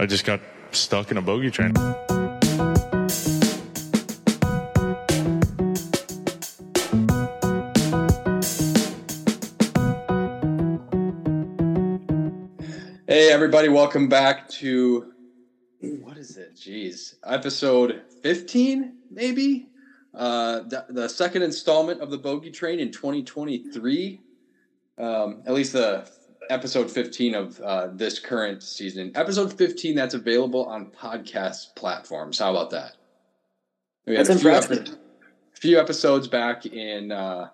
I just got stuck in a bogey train. Hey, everybody, welcome back to what is it? Jeez, episode 15, maybe? Uh, the, the second installment of the Bogey Train in 2023. Um, at least the episode 15 of uh, this current season. Episode 15 that's available on podcast platforms. How about that? We had That's a few, epi- few episodes back in uh,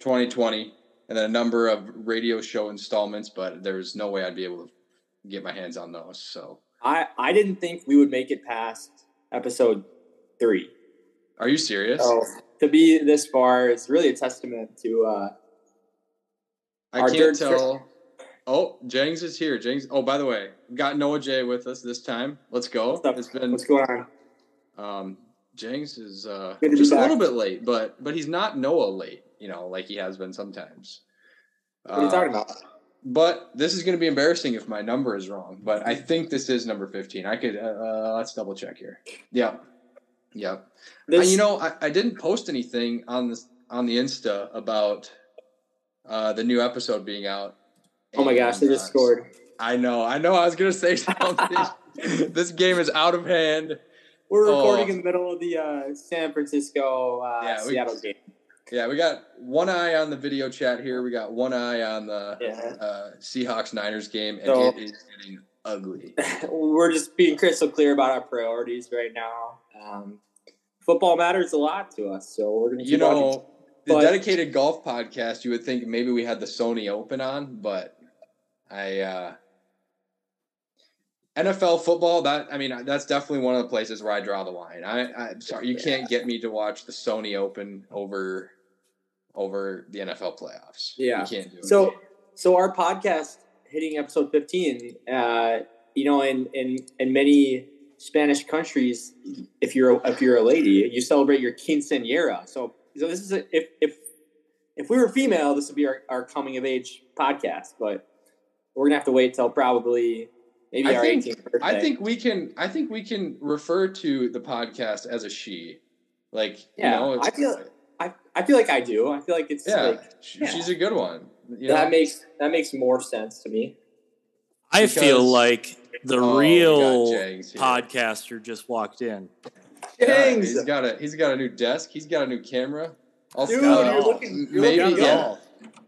2020 and then a number of radio show installments, but there's no way I'd be able to get my hands on those. So, I I didn't think we would make it past episode three. are you serious? So to be this far is really a testament to uh, I our can't dirt- tell. Oh, Jennings is here. Jennings. Oh, by the way, got Noah J with us this time. Let's go. what's been What's going on? um, Jennings is uh, just a little bit late, but but he's not Noah late. You know, like he has been sometimes. What are you Uh, talking about? But this is going to be embarrassing if my number is wrong. But I think this is number fifteen. I could uh, uh, let's double check here. Yep, yep. Uh, This, you know, I, I didn't post anything on this on the Insta about uh, the new episode being out. Oh my gosh, they just scored. I know, I know. I was gonna say something. this game is out of hand. We're oh. recording in the middle of the uh, San Francisco uh, Yeah, we- Seattle game. Yeah, we got one eye on the video chat here. We got one eye on the Yeah. uh, Seahawks Niners game, and So- it is getting ugly. We're just being crystal clear about our priorities right now. Um, football matters a lot to us, so we're gonna You know, watching. the But- dedicated golf podcast. You would think maybe we had the Sony Open on, but I uh, NFL football. That I mean, that's definitely one of the places where I draw the line. I, I'm sorry, you can't get me to watch the Sony Open over over the NFL playoffs. Yeah. you can't do it. So, so our podcast hitting episode fifteen. Uh, you know, in in in many Spanish countries, if you're if you're a lady, you celebrate your quinceañera. So, so this is a, if if if we were female, this would be our, our coming of age podcast. But we're gonna have to wait till probably maybe I our think- 18th birthday. I think we can. I think we can refer to the podcast as a she. Like, Yeah, you know, it's, I feel- I, I feel like I do. I feel like it's yeah, like sh- yeah. she's a good one. You that know? makes that makes more sense to me. I Because- feel like the Oh, real got Jengs here. podcaster just walked in. Yeah, Thanks. he's got a he's got a new desk. He's got a new camera. I'll Dude, uh, you're looking, you're maybe looking yeah, golf.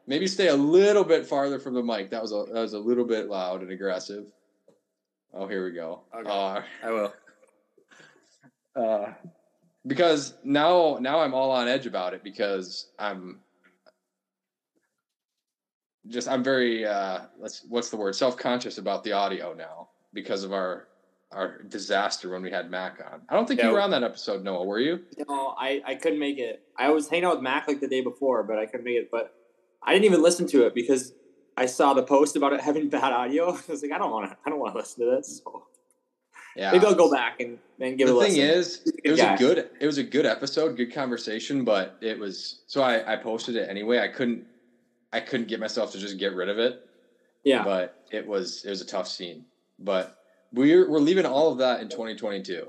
Maybe stay a little bit farther from the mic. That was a that was a little bit loud and aggressive. Oh, here we go. Okay. Uh, I will. uh, because now now I'm all on edge about it because I'm just I'm very uh let's what's the word self conscious about the audio now because of our our disaster when we had Mac on. I don't think you were on that episode, Noah. Were you? No, I, I couldn't make it. I was hanging out with Mac like the day before, but I couldn't make it. But I didn't even listen to it because I saw the post about it having bad audio. I was like, I don't want to. I don't want to listen to this. So Yeah. maybe I'll go back and, and give the a thing listen. is, it was guy. a good it was a good episode, good conversation, but it was so I I posted it anyway. I couldn't I couldn't get myself to just get rid of it. yeah, but it was it was a tough scene. But we're we're leaving all of that in 2022.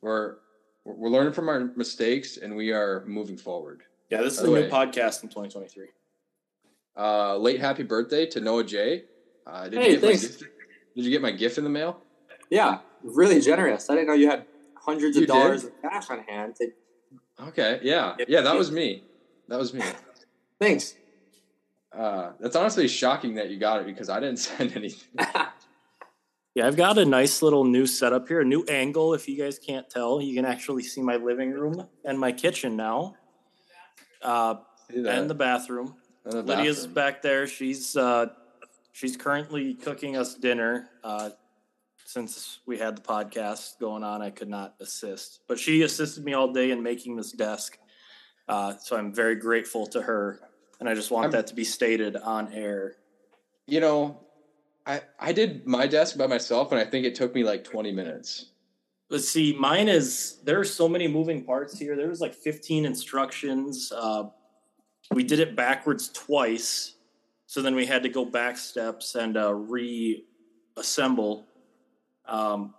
We're we're learning from our mistakes and we are moving forward. Yeah, this is a the new podcast in 2023. Uh, late happy birthday to Noah J. Uh, did Hey, you get my thanks. gift, Did you get my gift in the mail? yeah, really generous. I didn't know you had hundreds You of dollars did? of cash on hand. To, Okay, yeah, yeah, that was me. That was me. thanks. Uh, that's honestly shocking that you got it because I didn't send anything. Yeah, I've got a nice little new setup here, a new angle. If you guys can't tell, you can actually see my living room and my kitchen now, uh, and the bathroom. And the Lydia's bathroom. back there. She's uh, she's currently cooking us dinner. Uh, since we had the podcast going on, I could not assist, but she assisted me all day in making this desk. Uh, so I'm very grateful to her, and I just want I'm- that to be stated on air. You know, I I did my desk by myself, and I think it took me like 20 minutes. Let's see. Mine is there are so many moving parts here. There was like 15 instructions. Uh, we did it backwards twice, so then we had to go back steps and uh, reassemble. Um,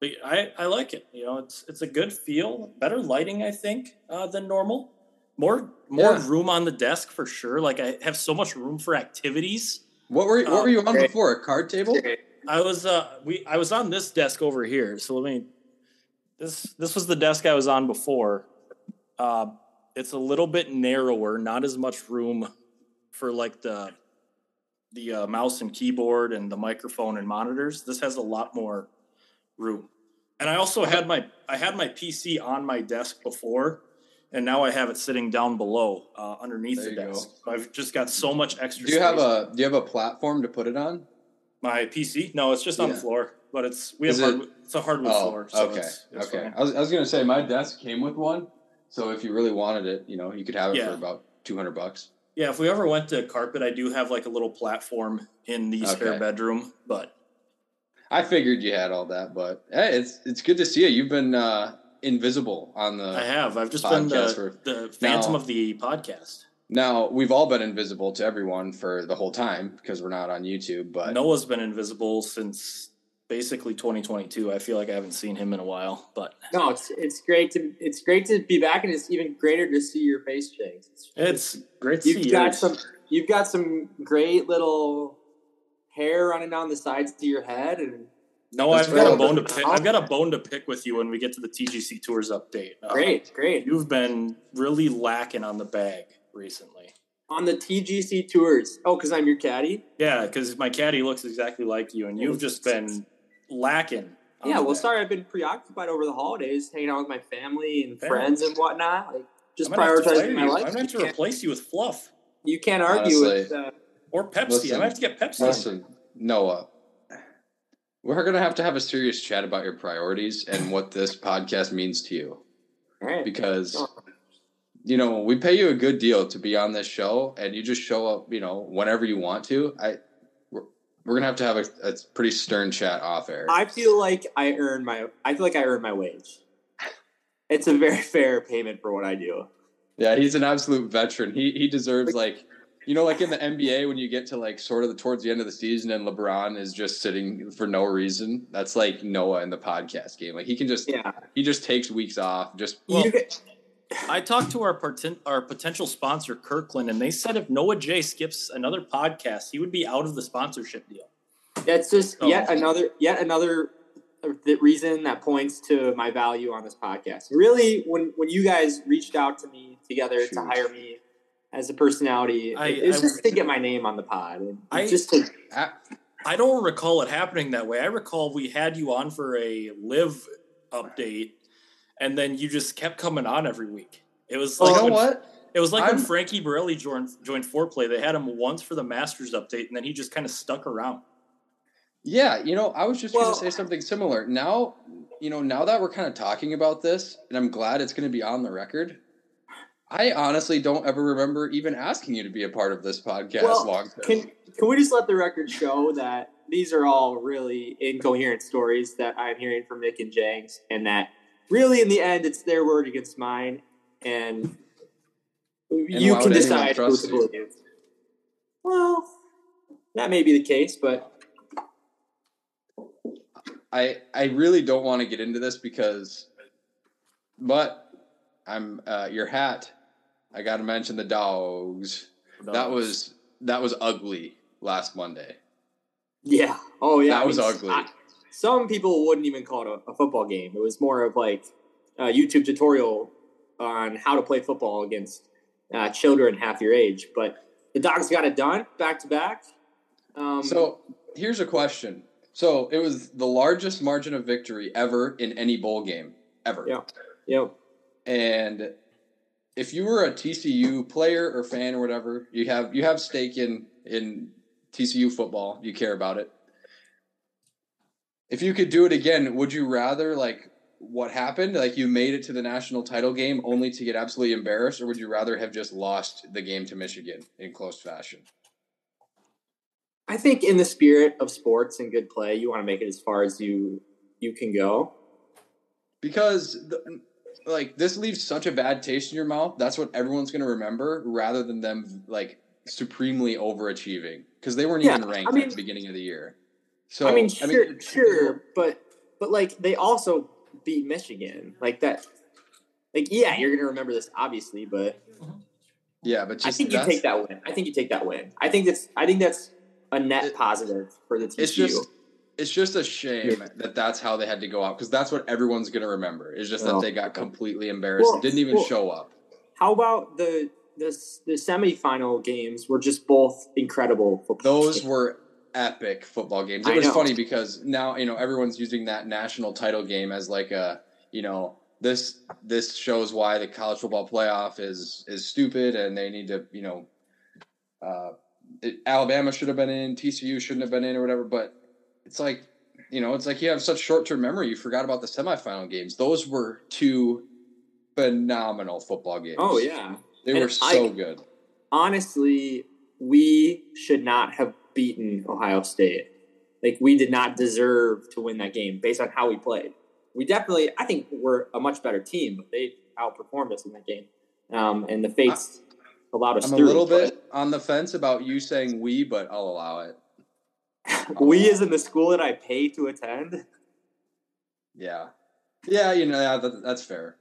but I, I like it. You know, it's it's a good feel. Better lighting, I think, uh, than normal. More more Yeah. room on the desk for sure. Like I have so much room for activities. What were what Oh, were you on great. before? A card table? I was uh we I was on this desk over here. So let me this this was the desk I was on before. Uh it's a little bit narrower, not as much room for like the the uh, mouse and keyboard and the microphone and monitors. This has a lot more room. And I also had my I had my PC on my desk before and now I have it sitting down below uh, underneath the desk. So I've just got so much extra Do you have a do you have a platform to put it on? My PC? No, it's just on Yeah. the floor. But it's we have it- it's a hardwood Oh, floor. So okay, it's, it's okay. fine. I was, I was gonna say my desk came with one, so if you really wanted it, you know, you could have it Yeah. for about two hundred bucks. Yeah, if we ever went to carpet, I do have like a little platform in the spare Okay. bedroom. But I figured you had all that, but hey, it's it's good to see you. You've been uh, invisible on the. I have. I've just been the, for- the phantom Now- of the podcast. Now we've all been invisible to everyone for the whole time because we're not on YouTube. But Noah's been invisible since basically 2022. I feel like I haven't seen him in a while, but No, it's it's great to it's great to be back, and it's even greater to see your face, James. It's, it's great to you've got yours. some you've got some great little hair running down the sides of your head, and No, I've got a bone to pick. I've got a bone to pick with you when we get to the TGC Tours update. Uh, great, great You've been really lacking on the bag recently. on the TGC tours. Oh, because I'm your caddy. Yeah, because my caddy looks exactly like you, and you've just been lacking. Yeah, well, sorry, I've been preoccupied over the holidays, hanging out with my family and Fair. friends and whatnot. Like just I'm gonna have to fire prioritizing my you. life. I'm going to You can't, replace you with fluff you can't argue with. Uh, or Pepsi. Listen. I'm going to have to get Pepsi. listen, Noah, we're gonna have to have a serious chat about your priorities and what this podcast means to you. all right. because you know we pay you a good deal to be on this show and you just show up you know whenever you want to i we're, gonna have to have a, a pretty stern chat off air I feel like I earn my. I feel like I earn my wage. It's a very fair payment for what I do. yeah he's an absolute veteran he he deserves like you know like in the nba when you get to like sort of the towards the end of the season and lebron is just sitting for no reason that's like noah in the podcast game like he can just Yeah, he just takes weeks off just Well, get, I talked to our poten- our potential sponsor Kirkland, and they said if Noah J skips another podcast, he would be out of the sponsorship deal. that's just Oh. yet another yet another uh, the reason that points to my value on this podcast. Really, when when you guys reached out to me together to hire me as a personality, I- it's I- just to get my name on the pod. And I- just to I don't recall it happening that way. I recall we had you on for a live update, and then you just kept coming on every week. It was Oh, like you know when, what It was like when I'm- Frankie Borrelli joined joined Fore Play. They had him once for the Masters update, and then he just kind of stuck around. Yeah, you know, I was just Well- going to say something similar. Now, you know, now that we're kind of talking about this, and I'm glad it's going to be on the record. I honestly don't ever remember even asking you to be a part of this podcast Well, long term. can can we just let the record show that these are all really incoherent stories that I'm hearing from Nick and Jangs, and that really in the end it's their word against mine, and, you can decide who trust to you? believe. Well, that may be the case, but I I really don't want to get into this because, but I'm uh, your hat. I got to mention the dogs. That was that was ugly last Monday. yeah, oh yeah, That I was mean, ugly. I- some people wouldn't even call it a, a football game. It was more of like a YouTube tutorial on how to play football against uh, children half your age. But the dogs got it done back to back. Um, So here's a question. So it was the largest margin of victory ever in any bowl game ever. Yeah. yep. And if you were a TCU player or fan or whatever, you have you have stake in in TCU football. You care about it. If you could do it again, would you rather like what happened? Like you made it to the national title game only to get absolutely embarrassed, or would you rather have just lost the game to Michigan in close fashion? I think in the spirit of sports and good play, you want to make it as far as you you can go. because the, like this leaves such a bad taste in your mouth that's what everyone's going to remember rather than them like supremely overachieving because they weren't Yeah, even I ranked mean- at the beginning of the year So I mean, sure, sure, but but like they also beat Michigan, like that. Like, yeah, you're gonna remember this, obviously, but yeah, but just I think you take that win. I think you take that win. I think that's I think that's a net It- positive for the TCU. It's just it's just a shame that that's how they had to go out because that's what everyone's gonna remember. It's just that Oh. they got completely embarrassed and didn't even well- show up. How about the the the semifinal games were just both incredible football. Those games. were epic football games. It I was know. funny because now you know everyone's using that national title game as like a you know this this shows why the college football playoff is is stupid and they need to you know uh, it, Alabama should have been in, TCU shouldn't have been in or whatever. But it's like you know it's like you have such short term memory. You forgot about the semifinal games. Those were two phenomenal football games. Oh yeah. they And were so I- good. honestly, we should not have beaten Ohio State. Like we did not deserve to win that game based on how we played. We definitely, I think, we're a much better team, but they outperformed us in that game, um, and the fates allowed us I'm a little bit on the fence about you saying we, but I'll allow it. we, is in the school that I pay to attend. Yeah, yeah, you know yeah, that, that's fair.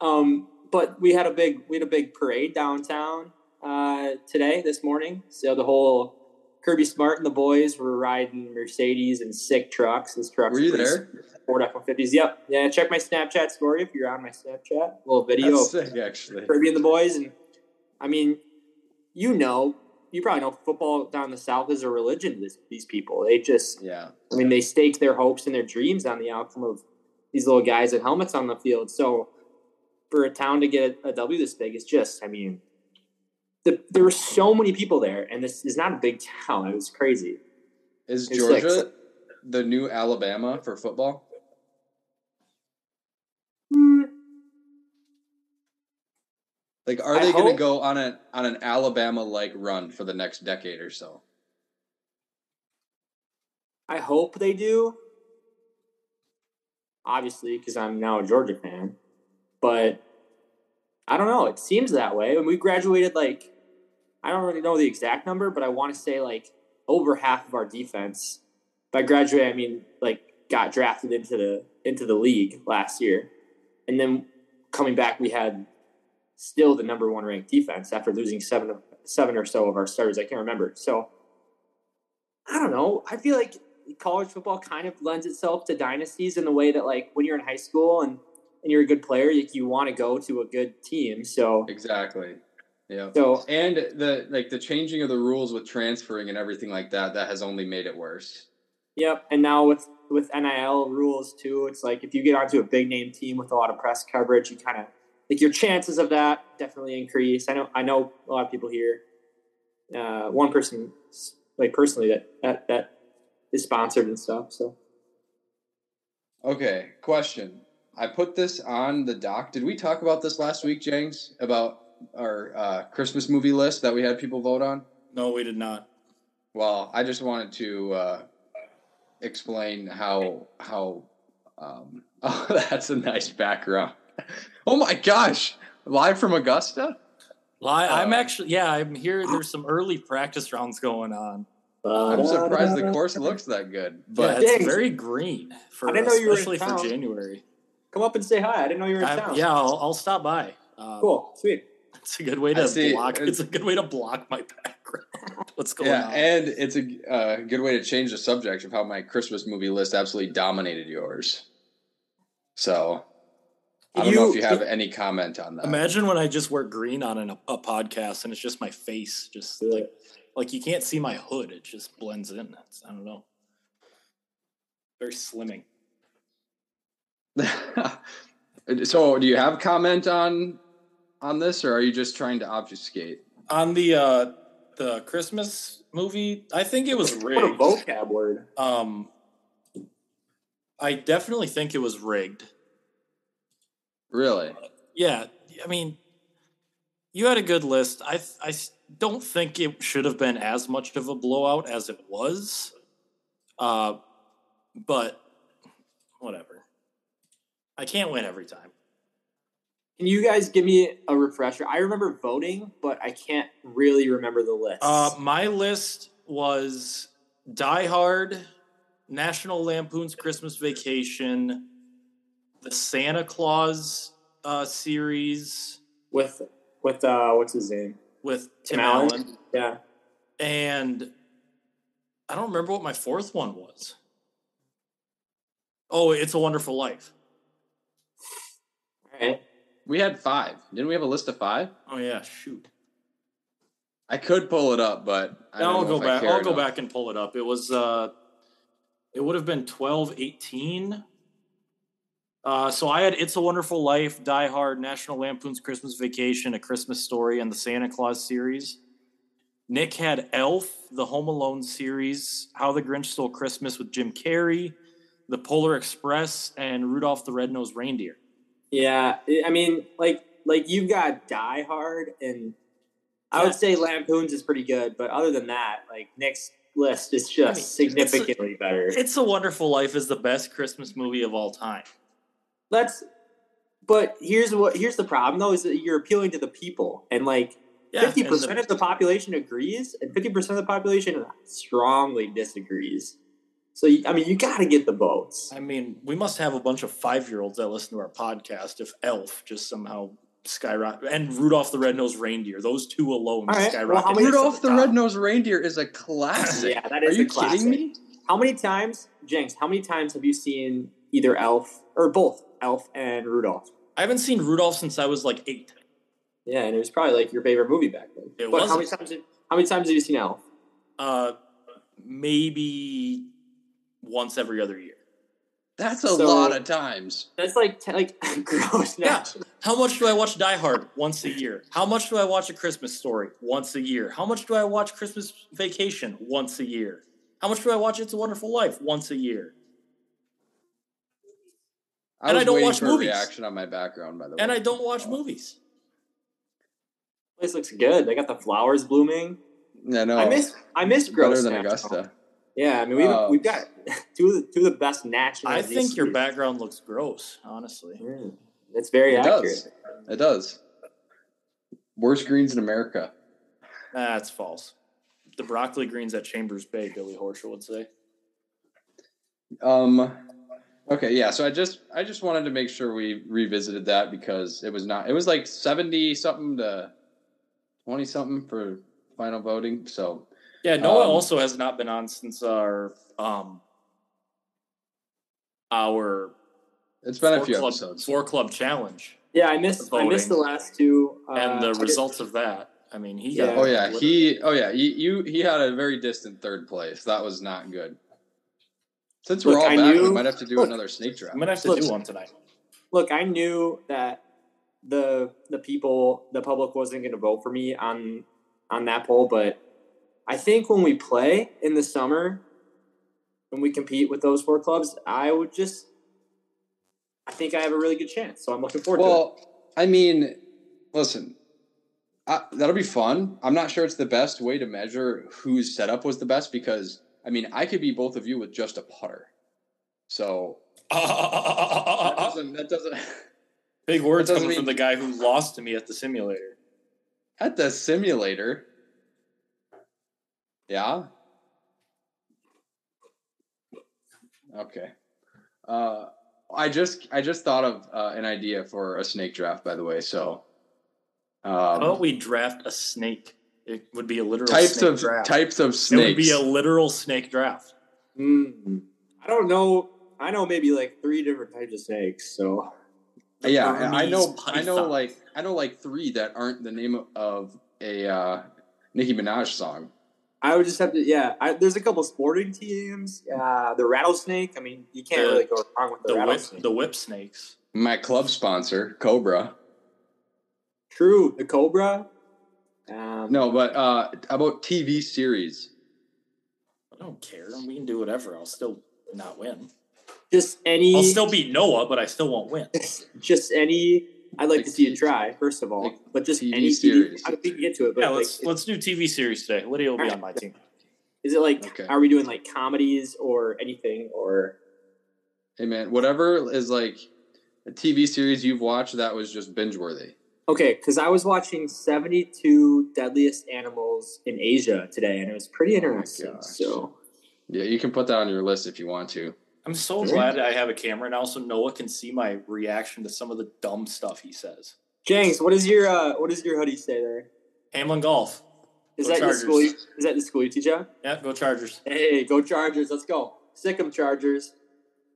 Um, but we had a big we had a big parade downtown uh, today this morning. So the whole Kirby Smart and the boys were riding Mercedes and sick trucks. His trucks Were you there? Ford F one fifties. Yep. Yeah. Check my Snapchat story if you're on my Snapchat. little video That's of sick, actually. Kirby and the boys, and I mean, you know, you probably know football down the south is a religion to this, these people. They just Yeah, I mean, they stake their hopes and their dreams on the outcome of these little guys with helmets on the field. So for a town to get a, W this big, it's just, I mean, the, there were so many people there, and this is not a big town. It was crazy. is It's Georgia like- the new Alabama for football? Hmm. Like, are they going to go on an on an Alabama like run for the next decade or so? I hope they do. Obviously, because I'm now a Georgia fan, but I don't know. It seems that way. When we graduated, like I don't really know the exact number, but I want to say like over half of our defense. By graduate, I mean like got drafted into the into the league last year, and then coming back, we had still the number one ranked defense after losing seven seven or so of our starters. I can't remember. So I don't know. I feel like college football kind of lends itself to dynasties in the way that like when you're in high school and and you're a good player, you, you want to go to a good team. So Exactly. Yeah. so And the like the changing of the rules with transferring and everything like that that has only made it worse. Yep, and now with with NIL rules too, it's like if you get onto a big name team with a lot of press coverage, you kind of like your chances of that definitely increase. I know I know a lot of people here. Uh, one person, like personally, that that that is sponsored and stuff. So Okay, question. I put this on the doc. Did we talk about this last week, James? About our uh, Christmas movie list that we had people vote on? No, we did not. Well, I just wanted to uh, explain how how. Um, oh, that's a nice background. Oh my gosh! Live from Augusta. Li- I'm Uh, actually, yeah, I'm here. There's some early practice rounds going on. I'm surprised the course looks that good. But But yeah, it's Dang. very green for I didn't know you were in especially for. January. Come up and say hi. I didn't know you were in I- town. yeah, I'll, I'll stop by. Um, cool, sweet. It's a good way to see. block. It's- It's a good way to block my background. What's going on? yeah, on? and it's a uh, good way to change the subject of how my Christmas movie list absolutely dominated yours. So I don't know if You- you have any comment on that. Imagine when I just wear green on an, a podcast and it's just my face, just like like you can't see my hood. It just blends in. It's, I don't know. Very slimming. so, do you have comment on on this, or are you just trying to obfuscate? On the uh the Christmas movie, I think it was rigged. What a rigged. vocab word. Um, I definitely think it was rigged. Really? Yeah, I mean, you had a good list. I I don't think it should have been as much of a blowout as it was. Uh, but whatever. I can't win every time. Can you guys give me a refresher? I remember voting, but I can't really remember the list. Uh, my list was Die Hard, National Lampoon's Christmas Vacation, the Santa Claus uh, series with with uh, what's his name? with Tim, Tim Allen? Allen, Yeah. and I don't remember what my fourth one was. Oh, It's a Wonderful Life. All right. We had five. Didn't we have a list of five? Oh yeah, shoot. I could pull it up, but I don't I'll know go back. I'll go back and pull it up. It was uh it would have been 12 18. Uh, so I had It's a Wonderful Life, Die Hard, National Lampoon's Christmas Vacation, A Christmas Story, and the Santa Claus series. Nick had Elf, the Home Alone series, How the Grinch Stole Christmas with Jim Carrey, The Polar Express, and Rudolph the Red-Nosed Reindeer. Yeah, I mean, like like you've got Die Hard, and I would say Lampoons is pretty good, but other than that, like Nick's list is just I mean, it's a- significantly better. It's a Wonderful Life is the best Christmas movie of all time. Let's. But here's what here's the problem though is that you're appealing to the people, and like fifty and percent of the population agrees, and fifty percent of the population strongly disagrees. So I mean, you got to get the votes. I mean, we must have a bunch of five year olds that listen to our podcast if Elf just somehow skyrocket and Rudolph the Red-Nosed Reindeer. Those two alone All right, well, skyrocket. how many- Rudolph the top. Red-Nosed Reindeer is a classic. Yeah, that is. Are is you a classic. kidding me? How many times, Jenks? How many times have you seen either Elf or both Elf and Rudolph? I haven't seen Rudolph since I was like eight. Yeah, and it was probably like your favorite movie back then. It but how many wasn't. times? Have, how many times have you seen Elf? Uh, maybe once every other year. That's a So- lot of times. That's like te- like gross. Yeah. How much do I watch Die Hard? Once a year. How much do I watch A Christmas Story? Once a year. How much do I watch Christmas Vacation? Once a year. How much do I watch It's a Wonderful Life? Once a year. I And I don't watch for movies. reaction on my background, by the way. And I don't watch movies. Place looks good. They got the flowers blooming. Yeah, no. I miss I miss better gross. than national. Augusta. Yeah, I mean we've Oh. we've got two of the two of the best national. I think your background looks gross, honestly. Mm, it's very It accurate. does. It does. Worst greens in America. That's false. The broccoli greens at Chambers Bay, Billy Horschel would say. Um. Okay, yeah. So I just I just wanted to make sure we revisited that because it was not. It was like seventy something to twenty something for final voting. So Yeah, Noah Um, also has not been on since our um our it's been a four few club, episodes. four club challenge Yeah, I missed I missed the last two. Uh, and the results of that. I mean, he Yeah. got Oh yeah, he. Oh yeah, you, you. He had a very distant third place. That was not good. Since we're Look, all I back, we might have to do look, another snake draft. I'm gonna have to Look. do one tonight. look. I knew that the the people, the public wasn't going to vote for me on on that poll, but I think when we play in the summer, when we compete with those four clubs, I would just. I think I have a really good chance, so I'm looking forward to it. Well, I mean, listen, I, that'll be fun. I'm not sure it's the best way to measure whose setup was the best because I mean, I could be both of you with just a putter. So that doesn't. That doesn't Big words doesn't coming from the guy who lost to me at the simulator. at the simulator. Yeah. Okay. Uh, I just I just thought of uh, an idea for a snake draft, by the way. So, How um, about we draft a snake? It would be a literal types snake of draft. types of snakes. It would be a literal snake draft. Mm, I don't know. I know maybe like three different types of snakes. So The yeah, I know. Burmese I know like I know like three that aren't the name of a uh, Nicki Minaj song. I would just have to. Yeah, I, there's a couple sporting teams. Uh, the rattlesnake. I mean, you can't The- really go wrong with the, The whip, rattlesnake. the whip snakes. My club sponsor, Cobra. True, the cobra. Um, No, but uh, about TV series. I don't care. We can do whatever. I'll still not win. just any. I'll still beat Noah, but I still won't win. just any. I'd like Like to see you try first of all, like but just TV any series. TV. I don't think you get to it, but Yeah, like, let's let's do TV series today. Lydia will be on my team. is it like? Okay. Are we doing like comedies or anything or? Hey man, whatever is like a TV series you've watched that was just binge worthy. Okay, because I was watching 72 Deadliest Animals in Asia today, and it was pretty Oh interesting. gosh. so Yeah, you can put that on your list if you want to. I'm so glad I have a camera now, so Noah can see my reaction to some of the dumb stuff he says. James, what is your uh, what does your hoodie say there? Hamlin Golf. Is Go that the school? You, is that the school you teach at? Yeah, go Chargers. Hey, go Chargers! Let's go. Sick 'em Chargers.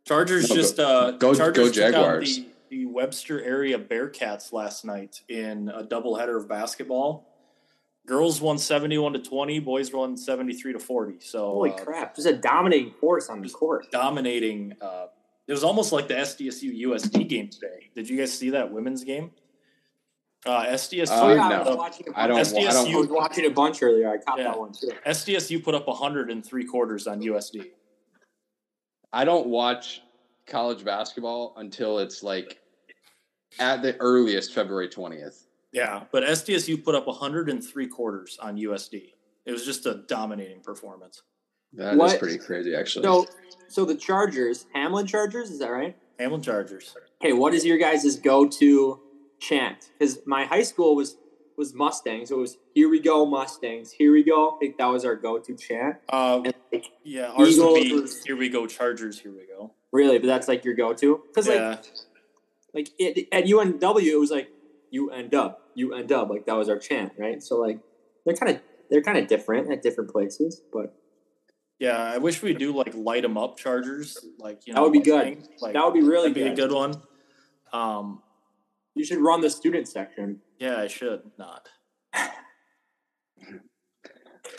Chargers No, go- just uh go- Chargers go out Jaguars. the, the Webster area Bearcats last night in a doubleheader of basketball. Girls won 71 to 20, boys won 73 to 40. So Holy uh, crap! Just a dominating force on the court. dominating uh it was almost like the SDSU USD game today. Did you guys see that women's game? Uh SDSU Uh, yeah, I was watching. A I don't. SDSU I don't. I was watching a bunch earlier. I caught Yeah. that one too. SDSU put up 100 in quarters on USD. I don't watch college basketball until it's like at the earliest February twentieth. Yeah, but SDSU put up 103 quarters on USD. It was just a dominating performance. That What? pretty crazy, actually. So, so the Chargers, Hamlin Chargers, is that right? Hamlin Chargers. Okay, what is your guys' go-to chant? Because my high school was was Mustangs. It was "Here we go, Mustangs. Here we go." I think that was our go-to chant. Uh, And like, yeah, ours would be Eagles- here we go Chargers. Here we go. really, but that's like your go-to. Because like like it, at UNW, it was like UNW, up. Like that was our chant, right? So like they're kind of they're kind of different at different places, but yeah. I wish we do like light them up Chargers. Like you know That would be like good. thing. Like that would be really that'd be good. a good one. Um, You should run the student section. yeah, I should not.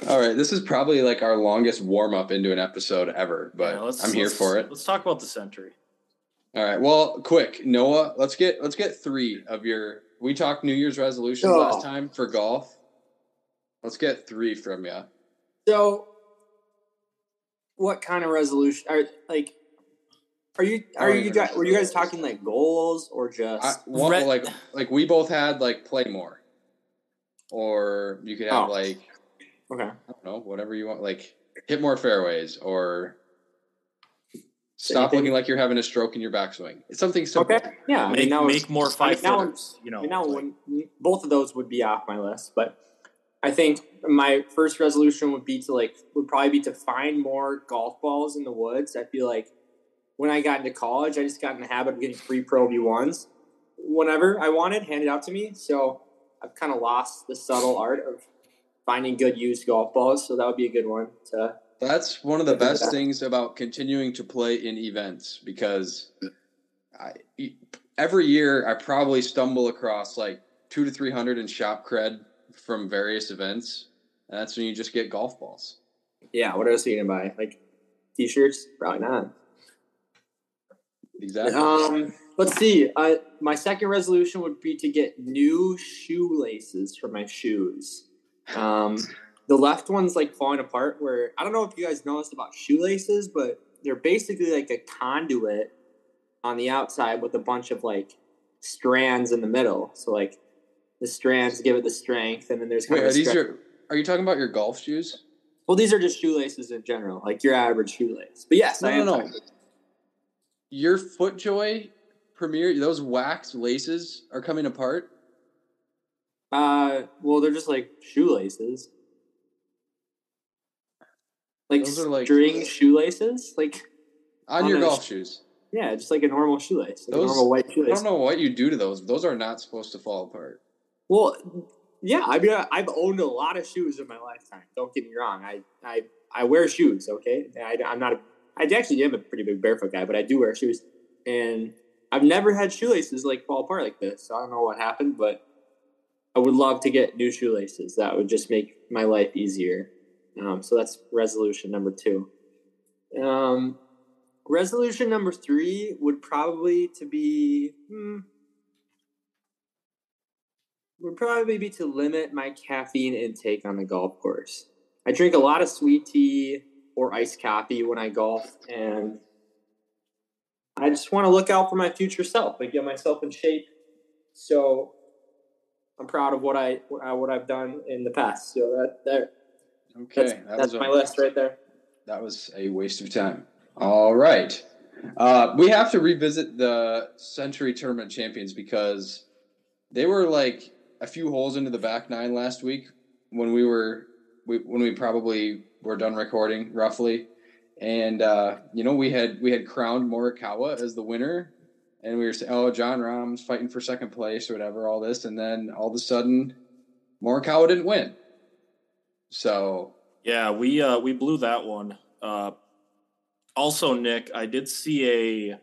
All right, this is probably like our longest warm up into an episode ever, but Yeah, let's- I'm here let's- for it. Let's talk about the Sentry. All right, well, quick, Noah, let's get let's get three of your. We talked New Year's resolutions Oh. last time for golf. Let's get three from you. So, what kind of resolution are like? Are you are you guys were you guys talking like goals or just? I, one, Re- like like we both had like play more, or you could have Oh. like okay. I don't know whatever you want, like hit more fairways or stop Anything- looking like you're having a stroke in your backswing. It's something simple. Okay. Yeah. I make, mean, that was, make more I five mean, that footers. You know, I mean, that like- one, both of those would be off my list, but I think my first resolution would be to like would probably be to find more golf balls in the woods. I feel like when I got into college, I just got in the habit of getting free Pro V ones whenever I wanted handed out to me. So I've kind of lost the subtle art of finding good used golf balls. So that would be a good one to. That's one of the best things about continuing to play in events because I, every year I probably stumble across like two to three hundred in shop cred from various events, and that's when you just get golf balls. Yeah, what else are you gonna buy? Like t-shirts? Probably not. Exactly. Um, let's see. Uh, my second resolution would be to get new shoelaces for my shoes. Um, the left one's like falling apart. Where I don't know if you guys know this about shoelaces, but they're basically like a conduit on the outside with a bunch of like strands in the middle. So like the strands give it the strength, and then there's kind Wait, of are these your? Are you talking about your golf shoes? well, these are just shoelaces in general, like your average shoelace. But yes, No, I am. no, no. Your FootJoy Premier, those wax laces are coming apart. Uh, well, they're just like shoelaces. Like Those are like- string shoelaces, like On On your golf sh- shoes. yeah, just like a normal shoelace, like Those- a normal white shoelace. I don't know what you do to those. Those are not supposed to fall apart. Well, yeah, I mean, I've owned a lot of shoes in my lifetime. Don't get me wrong. I I I wear shoes. Okay, I, I'm not. A, I actually am a pretty big barefoot guy, but I do wear shoes, and I've never had shoelaces like fall apart like this. So I don't know what happened, but I would love to get new shoelaces. That would just make my life easier. Um, so that's resolution number two. Um, resolution number three would probably to be. Hmm, would probably be to limit my caffeine intake on the golf course. I drink a lot of sweet tea or iced coffee when I golf, and I just want to look out for my future self and get myself in shape. So I'm proud of what I what I've done in the past. So that that Okay, that's, that that's was my a, list right there. That was a waste of time. All right. Uh, we have to revisit the Sentry Tournament champions because they were like a few holes into the back nine last week when we were we, when we probably were done recording roughly, and uh, you know we had we had crowned Morikawa as the winner, and we were saying, "Oh, Jon Rahm's fighting for second place or whatever." All this, and then all of a sudden, Morikawa didn't win. So Yeah, we uh, we blew that one. Uh, also, Nick, I did see a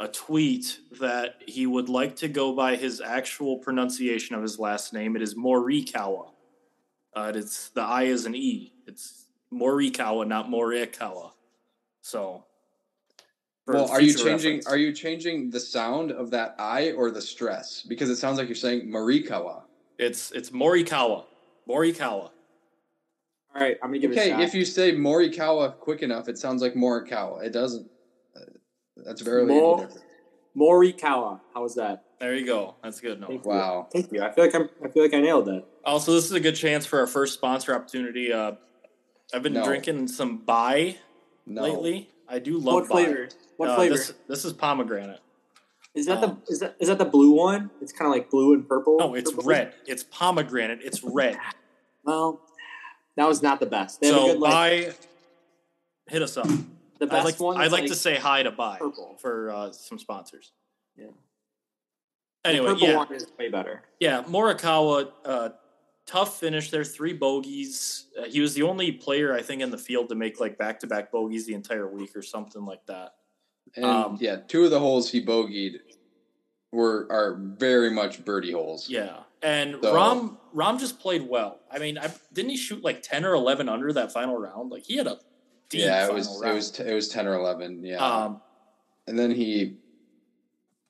a tweet that he would like to go by his actual pronunciation of his last name. It is Morikawa. Uh, it's the I is an E. It's Morikawa, not Morikawa. So, well, are you changing? reference. Are you changing the sound of that I or the stress? Because it sounds like you're saying Morikawa. It's it's Morikawa. Morikawa. All right, I'm gonna give it a Okay, shot. if you say Morikawa quick enough, it sounds like Morikawa. It doesn't. Uh, that's barely Mo- Morikawa. How was that? There you go. That's good. No. Thank you. Wow. Thank you. I feel like I'm. I feel like I nailed that. Also, this is a good chance for our first sponsor opportunity. Uh, I've been No. drinking some Bai No. lately. I do love what Bai. flavor? What Uh, flavor? This, this is pomegranate. is that um, the is that is that the blue one? It's kind of like blue and purple. No, it's Purple? red. It's pomegranate. It's red. Well, that was not the best. They have a so good like Bai, hit us up. the I'd best like, one. I'd is, like to say hi to buy purple. for uh, some sponsors. Yeah. Anyway, purple yeah, one is way better. yeah. Morikawa, uh, tough finish there. Three bogeys. Uh, he was the only player I think in the field to make like back to back bogeys the entire week or something like that. And Um, yeah, two of the holes he bogeyed were are very much birdie holes. Yeah, and So- Rahm Rahm just played well. I mean, I, didn't he shoot like ten or eleven under that final round? Like he had a deep yeah. It was it round. was it was ten or eleven. Yeah, um, and then he,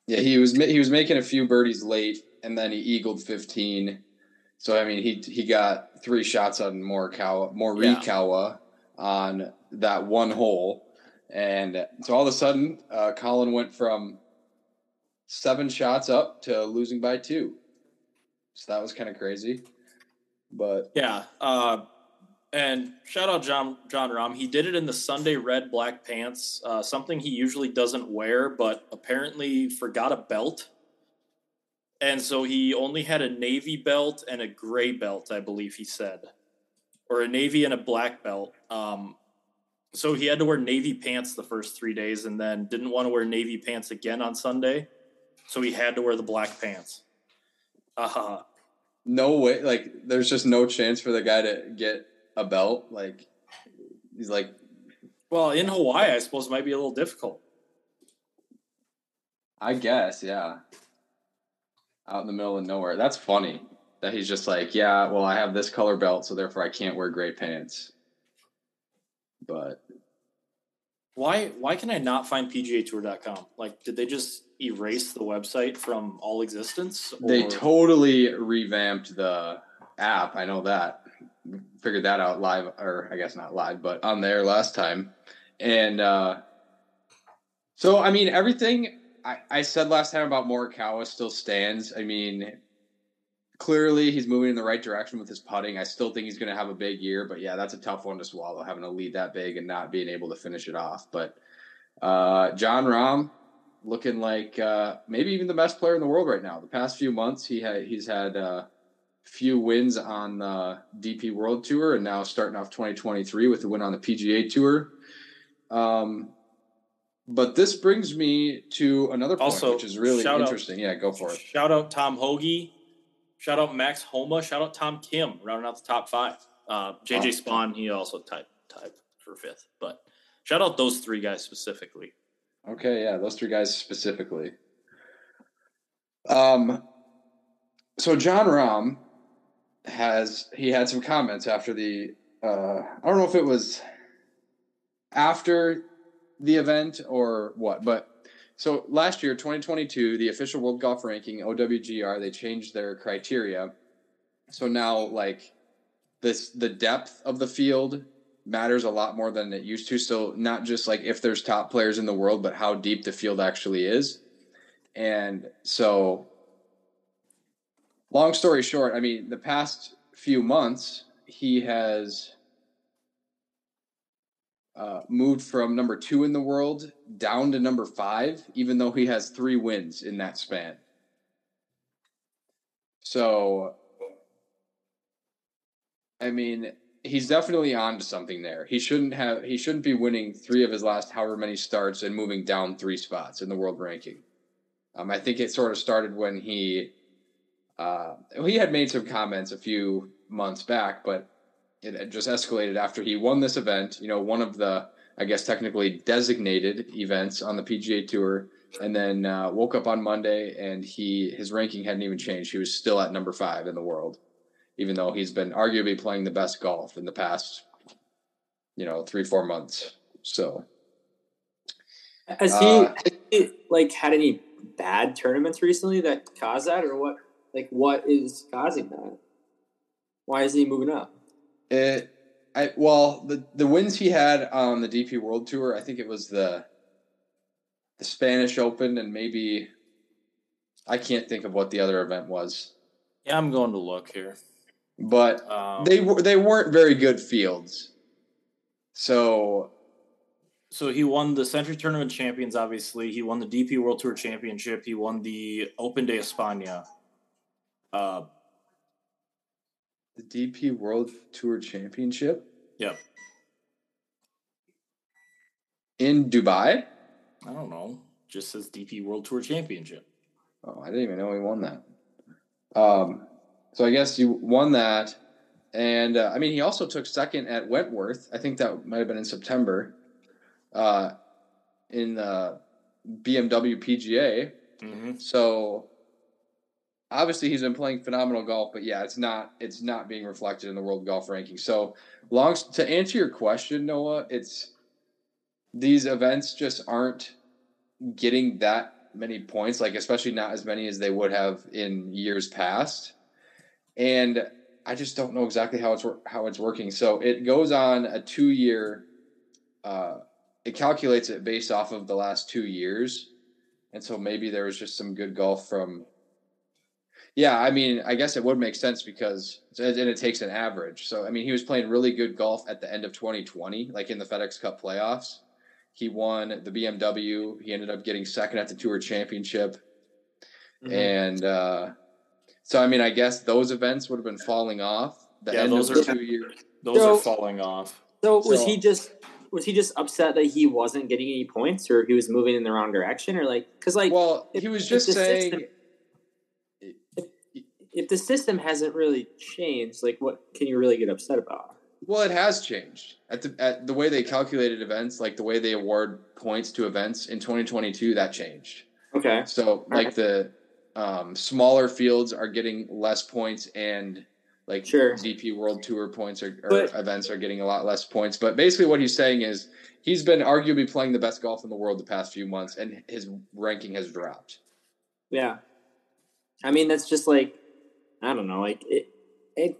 yeah, he was he was making a few birdies late, and then he eagled fifteen. So I mean, he he got three shots on Morikawa Morikawa on that one hole, and so all of a sudden, uh, Collin went from seven shots up to losing by two. So that was kind of crazy, but yeah. Uh, and shout out Jon Jon Rahm. He did it in the Sunday red black pants, uh, something he usually doesn't wear, but apparently forgot a belt. And so he only had a navy belt and a gray belt, I believe he said, or a navy and a black belt. Um, so he had to wear navy pants the first three days, and then didn't want to wear navy pants again on Sunday. So he had to wear the black pants. Uh, no way. Like, there's just no chance for the guy to get a belt. Like, he's like, well, in Hawaii, I suppose it might be a little difficult. I guess, yeah. Out in the middle of nowhere. That's funny that he's just like, yeah, well, I have this color belt, so therefore I can't wear gray pants. But Why why can I not find PGAtour.com? Like, did they just erase the website from all existence? they totally revamped the app. I know that. Figured that out live, or I guess not live, but on there last time. And uh, so, I mean, everything I, I said last time about Morikawa still stands. I mean, clearly he's moving in the right direction with his putting. I still think he's going to have a big year, but yeah, that's a tough one to swallow, having a lead that big and not being able to finish it off. But uh, Jon Rahm looking like uh, maybe even the best player in the world right now. The past few months, he had he's had uh, few wins on the DP World Tour, and now starting off 2023 with the win on the PGA Tour. Um, but this brings me to another point, Also, which is really shout out- interesting. yeah, go for it. Shout out Tom Hoge. Shout out Max Homa. Shout out Tom Kim, rounding out the top five. Uh, JJ. Spaun, he also tied tied for fifth. But shout out those three guys specifically. Okay, yeah, those three guys specifically. Um, so Jon Rahm has he had some comments after the uh, I don't know if it was after the event or what, but so last year, 2022, the official World Golf Ranking (OWGR) they changed their criteria. So now, like this, the depth of the field matters a lot more than it used to. So not just like if there's top players in the world, but how deep the field actually is. And so long story short, I mean, the past few months, he has uh, moved from number two in the world down to number five, even though he has three wins in that span. So, I mean, he's definitely on to something there. He shouldn't have he shouldn't be winning three of his last however many starts and moving down three spots in the world ranking. Um, I think it sort of started when he uh, he had made some comments a few months back, but it just escalated after he won this event. You know, one of the I guess technically designated events on the PGA Tour, and then uh, woke up on Monday and he his ranking hadn't even changed. He was still at number five in the world even though he's been arguably playing the best golf in the past, you know, three four months. So, has he, uh, has he like had any bad tournaments recently that caused that, or what? Like, what is causing that? Why is he moving up? It, I well, the the wins he had on the DP World Tour, I think it was the the Spanish Open, and maybe I can't think of what the other event was. Yeah, I'm going to look here but um, they were they weren't very good fields. So, so he won the Sentry Tournament Champions. Obviously, he won the DP World Tour Championship. He won the Open de España. Uh, the DP World Tour Championship. Yep. In Dubai. I don't know. Just says DP World Tour Championship. Oh, I didn't even know he won that. Um, so I guess you won that, and uh, I mean he also took second at Wentworth. I think that might have been in September, uh, in the BMW PGA. Mm-hmm. So obviously he's been playing phenomenal golf, but yeah, it's not it's not being reflected in the world golf ranking. So long to answer your question, Noah, it's these events just aren't getting that many points, like especially not as many as they would have in years past and I just don't know exactly how it's how it's working. So it goes on a two year. Uh, it calculates it based off of the last two years, and so maybe there was just some good golf from. Yeah, I mean, I guess it would make sense because and it takes an average. So I mean, he was playing really good golf at the end of 2020, like in the FedEx Cup playoffs. He won the BMW. He ended up getting second at the Tour Championship, mm-hmm. and. uh so I mean, I guess those events would have been falling off. The yeah, end those of are, two years. Those so, are falling off. So was so, he just was he just upset that he wasn't getting any points, or he was moving in the wrong direction, or like because like well, if, he was just saying. System, if, if the system hasn't really changed, like what can you really get upset about? Well, it has changed at the at the way they calculated events, like the way they award points to events in 2022. That changed. Okay. So, like right. the um, smaller fields are getting less points and like sure. DP World Tour points or, or but, events are getting a lot less points. But basically, what he's saying is he's been arguably playing the best golf in the world the past few months, and his ranking has dropped. Yeah, I mean that's just like I don't know, like it. It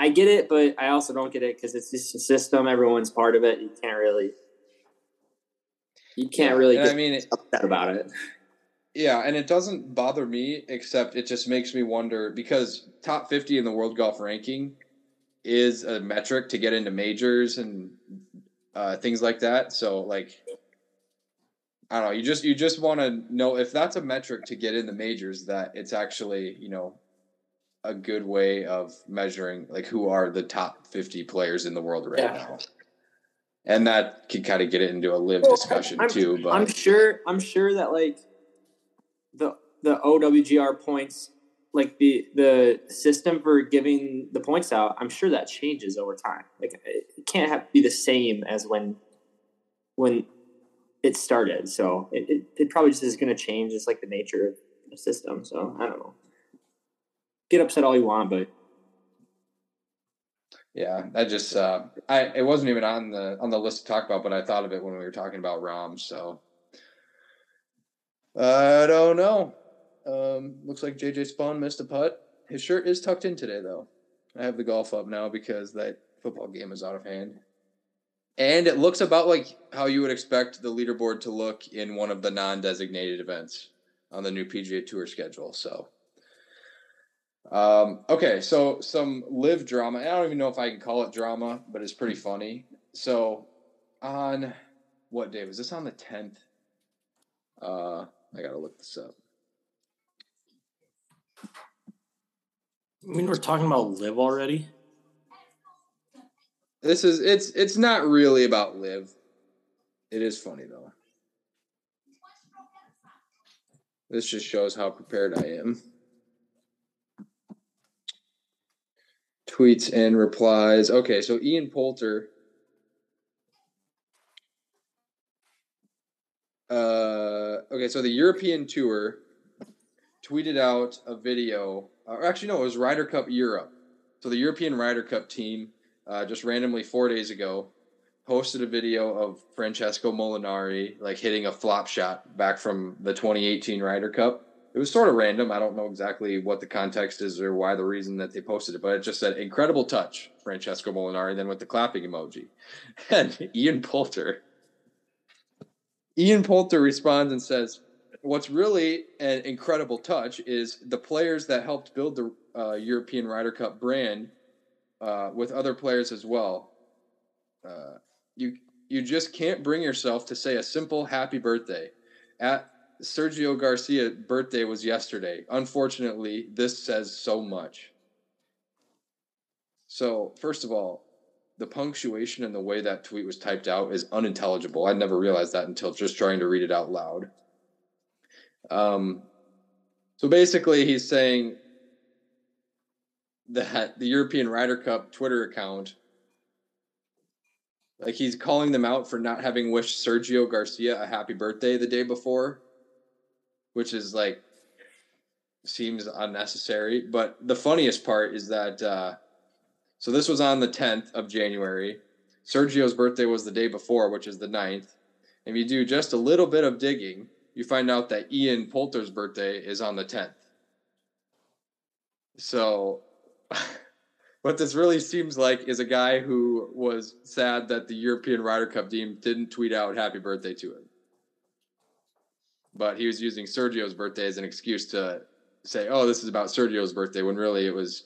I get it, but I also don't get it because it's just a system. Everyone's part of it. You can't really, you can't really. Get I mean, upset about it. Yeah, and it doesn't bother me, except it just makes me wonder because top 50 in the world golf ranking is a metric to get into majors and uh, things like that. So, like, I don't know. You just you just want to know if that's a metric to get in the majors that it's actually you know a good way of measuring like who are the top 50 players in the world right yeah. now and that could kind of get it into a LIV well, discussion I'm, too but i'm sure i'm sure that like the OWGR points, like the the system for giving the points out, I'm sure that changes over time. Like it can't have be the same as when when it started. So it, it, it probably just is going to change. It's like the nature of the system. So I don't know. Get upset all you want, but yeah, that just uh, I it wasn't even on the on the list to talk about, but I thought of it when we were talking about Rahm. So I don't know. Um, looks like JJ Spaun missed a putt. His shirt is tucked in today, though. I have the golf up now because that football game is out of hand. And it looks about like how you would expect the leaderboard to look in one of the non designated events on the new PGA Tour schedule. So, um, okay, so some LIV drama. I don't even know if I can call it drama, but it's pretty funny. So, on what day was this? On the 10th? Uh, I gotta look this up. I mean, we're talking about LIV already. This is it's it's not really about LIV. It is funny though. This just shows how prepared I am. Tweets and replies. Okay, so Ian Poulter. Uh, okay, so the European tour tweeted out a video, or actually, no, it was Ryder Cup Europe. So the European Ryder Cup team, uh, just randomly four days ago, posted a video of Francesco Molinari like hitting a flop shot back from the 2018 Ryder Cup. It was sort of random. I don't know exactly what the context is or why the reason that they posted it, but it just said incredible touch, Francesco Molinari, then with the clapping emoji. And Ian Poulter. Ian Poulter responds and says, What's really an incredible touch is the players that helped build the uh, European Ryder Cup brand uh, with other players as well. Uh, you you just can't bring yourself to say a simple happy birthday. At Sergio Garcia birthday was yesterday. Unfortunately, this says so much. So, first of all, the punctuation and the way that tweet was typed out is unintelligible. I never realized that until just trying to read it out loud. Um, so basically, he's saying that the European Ryder Cup Twitter account like he's calling them out for not having wished Sergio Garcia a happy birthday the day before, which is like seems unnecessary. But the funniest part is that uh, so this was on the 10th of January. Sergio's birthday was the day before, which is the 9th. If you do just a little bit of digging, you find out that Ian Poulter's birthday is on the 10th. So what this really seems like is a guy who was sad that the European Ryder Cup team didn't tweet out happy birthday to him. But he was using Sergio's birthday as an excuse to say, oh, this is about Sergio's birthday, when really it was,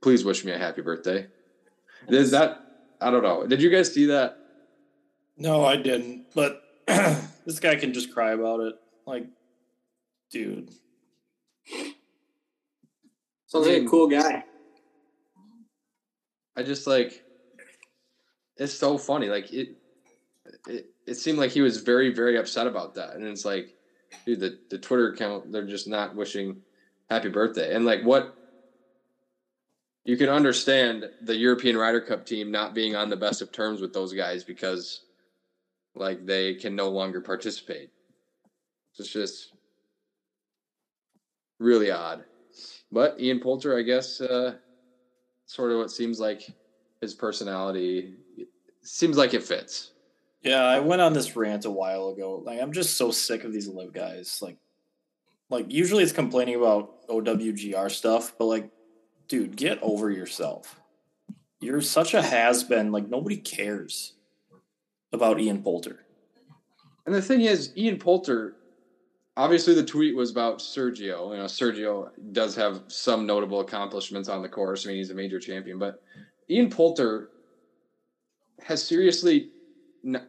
please wish me a happy birthday. Is that, I don't know. Did you guys see that? No, I didn't. But this guy can just cry about it. Like, dude. Sounds like a cool guy. I just like it's so funny. Like it, it, it seemed like he was very, very upset about that. And it's like, dude, the, the Twitter account, they're just not wishing happy birthday. And like what you can understand the European Ryder Cup team not being on the best of terms with those guys because like they can no longer participate. It's just really odd. But Ian Poulter, I guess, uh, sort of what seems like his personality seems like it fits. Yeah, I went on this rant a while ago. Like I'm just so sick of these LIV guys. Like like usually it's complaining about OWGR stuff, but like dude, get over yourself. You're such a has been, like nobody cares about Ian Poulter. And the thing is, Ian Poulter, obviously the tweet was about Sergio. You know, Sergio does have some notable accomplishments on the course. I mean, he's a major champion, but Ian Poulter has seriously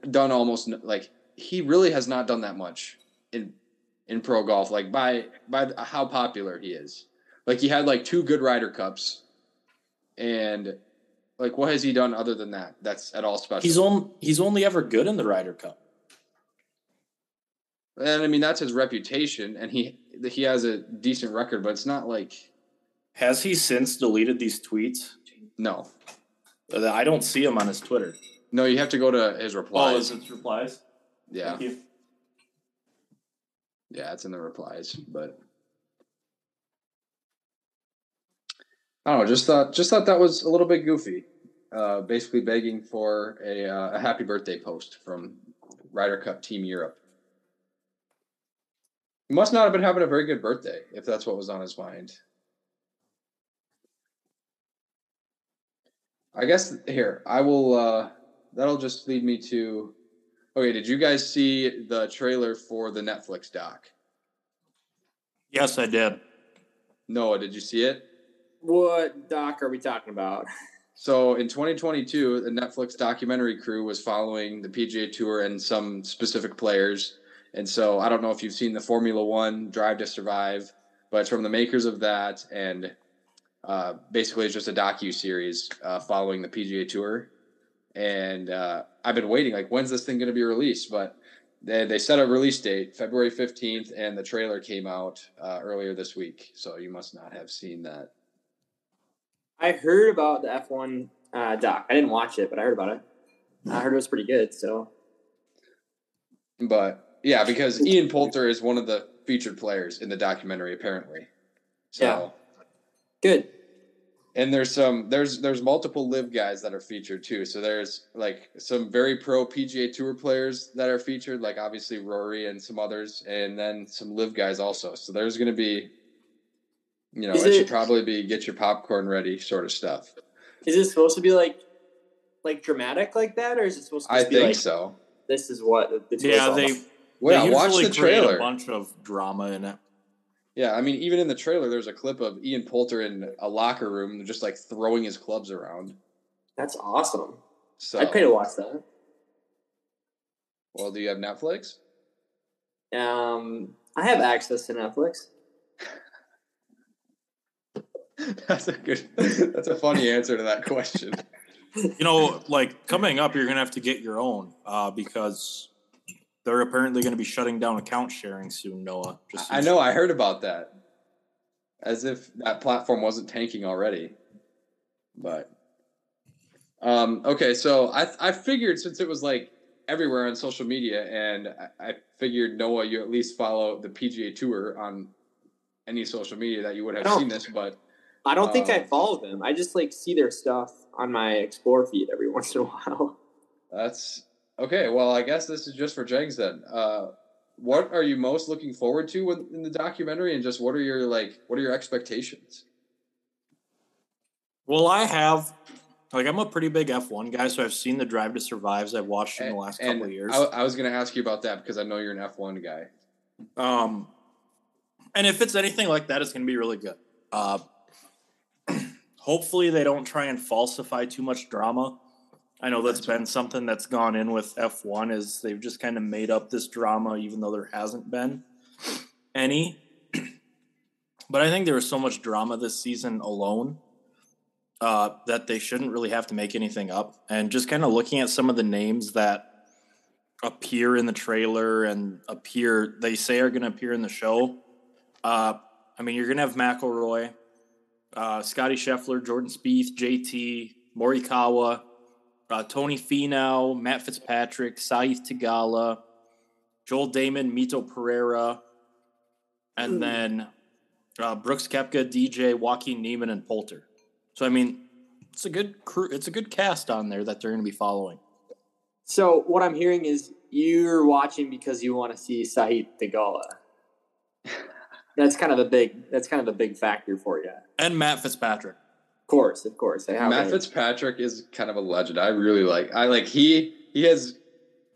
done almost like he really has not done that much in in pro golf. Like by by how popular he is. Like he had like two good Ryder Cups, and like what has he done other than that? That's at all special. He's on he's only ever good in the Ryder Cup. And I mean that's his reputation, and he he has a decent record, but it's not like Has he since deleted these tweets? no, I don't see him on his Twitter. no. You have to go to his replies. Oh, it replies? yeah, Thank you. yeah, it's in the replies. But I don't know. Just thought just thought that was a little bit goofy. Uh, basically begging for a uh, a happy birthday post from Ryder Cup Team Europe. He must not have been having a very good birthday if that's what was on his mind. I guess here I will. Uh, that'll just lead me to. Okay, did you guys see the trailer for the Netflix doc? Yes, I did. Noah, did you see it? What doc are we talking about? So in 2022, the Netflix documentary crew was following the PGA Tour and some specific players. And so I don't know if you've seen the Formula One Drive to Survive, but it's from the makers of that, and uh, basically it's just a docu series uh, following the PGA Tour. and uh, I've been waiting. Like, when's this thing going to be released? But they they set a release date, February fifteenth, and the trailer came out uh, earlier this week. So you must not have seen that. I heard about the F1 uh, doc. I didn't watch it, but I heard about it. I heard it was pretty good. So But yeah, because Ian Poulter is one of the featured players in the documentary, apparently. So, Yeah. good. and there's some there's there's multiple LIV guys that are featured too. So there's like some very pro PGA Tour players that are featured, like obviously Rory and some others, and then some LIV guys also. So there's going to be, you know, Is it, should it- probably be get your popcorn ready sort of stuff. Is it supposed to be like like dramatic like that, or is it supposed to I just be think like so. this is what the tour's Yeah, they, about? Well, yeah, watch the create trailer. a bunch of drama in it. Yeah, I mean, even in the trailer, there's a clip of Ian Poulter in a locker room, just like throwing his clubs around. That's awesome. So, I'd pay to watch that. well, do you have Netflix? Um, I have access to Netflix. that's a good. That's a funny answer to that question. You know, like coming up, you're gonna have to get your own uh, because they're apparently going to be shutting down account sharing soon. Noah, just I know. I heard about that. As if that platform wasn't tanking already. But um, okay, so I I figured since it was like everywhere on social media, and I, I figured Noah, you at least follow the PGA Tour on any social media that you would have seen this. But I don't think I Um, follow them. I just like see their stuff on my explore feed every once in a while. that's okay. Well, I guess this is just for Jegs then. Uh, what are you most looking forward to in the documentary, and just what are your like what are your expectations? Well, I have. Like, I'm a pretty big F1 guy, so I've seen the Drive to Survives. I've watched in the last And couple of years. I, I was going to ask you about that because I know you're an F1 guy. Um, and if it's anything like that, it's going to be really good. Uh, hopefully, they don't try and falsify too much drama. I know that's been something that's gone in with F1 is they've just kind of made up this drama, even though there hasn't been any. but I think there was so much drama this season alone uh, that they shouldn't really have to make anything up. And just kind of looking at some of the names that appear in the trailer and appear they say are going to appear in the show. Uh, I mean, you're going to have McIlroy, uh, Scottie Scheffler, Jordan Spieth, JT, Morikawa, uh, Tony Finau, Matt Fitzpatrick, Sahith Theegala, Joel Dahmen, Mito Pereira, and then uh, Brooks Koepka, DJ, Joaquin Niemann, and Poulter. So I mean, it's a good crew. It's a good cast on there that they're going to be following. So what I'm hearing is you're watching because you want to see Sahith Theegala. That's kind of a big. That's kind of a big factor for you. And Matt Fitzpatrick. Course, of course. I have Matt it. Fitzpatrick is kind of a legend. I really like. I like he he has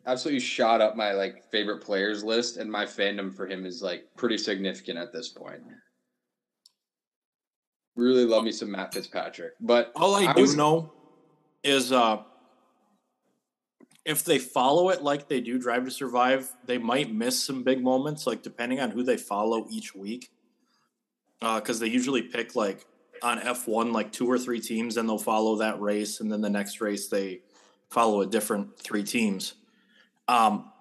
absolutely shot up my like favorite players list, and my fandom for him is like pretty significant at this point. Really love me some Matt Fitzpatrick, but All I, I do was- know is uh, if they follow it like they do Drive to Survive, they might miss some big moments, like depending on who they follow each week. Because they usually pick like on F1, like two or three teams, and they'll follow that race, and then the next race they follow a different three teams. Um,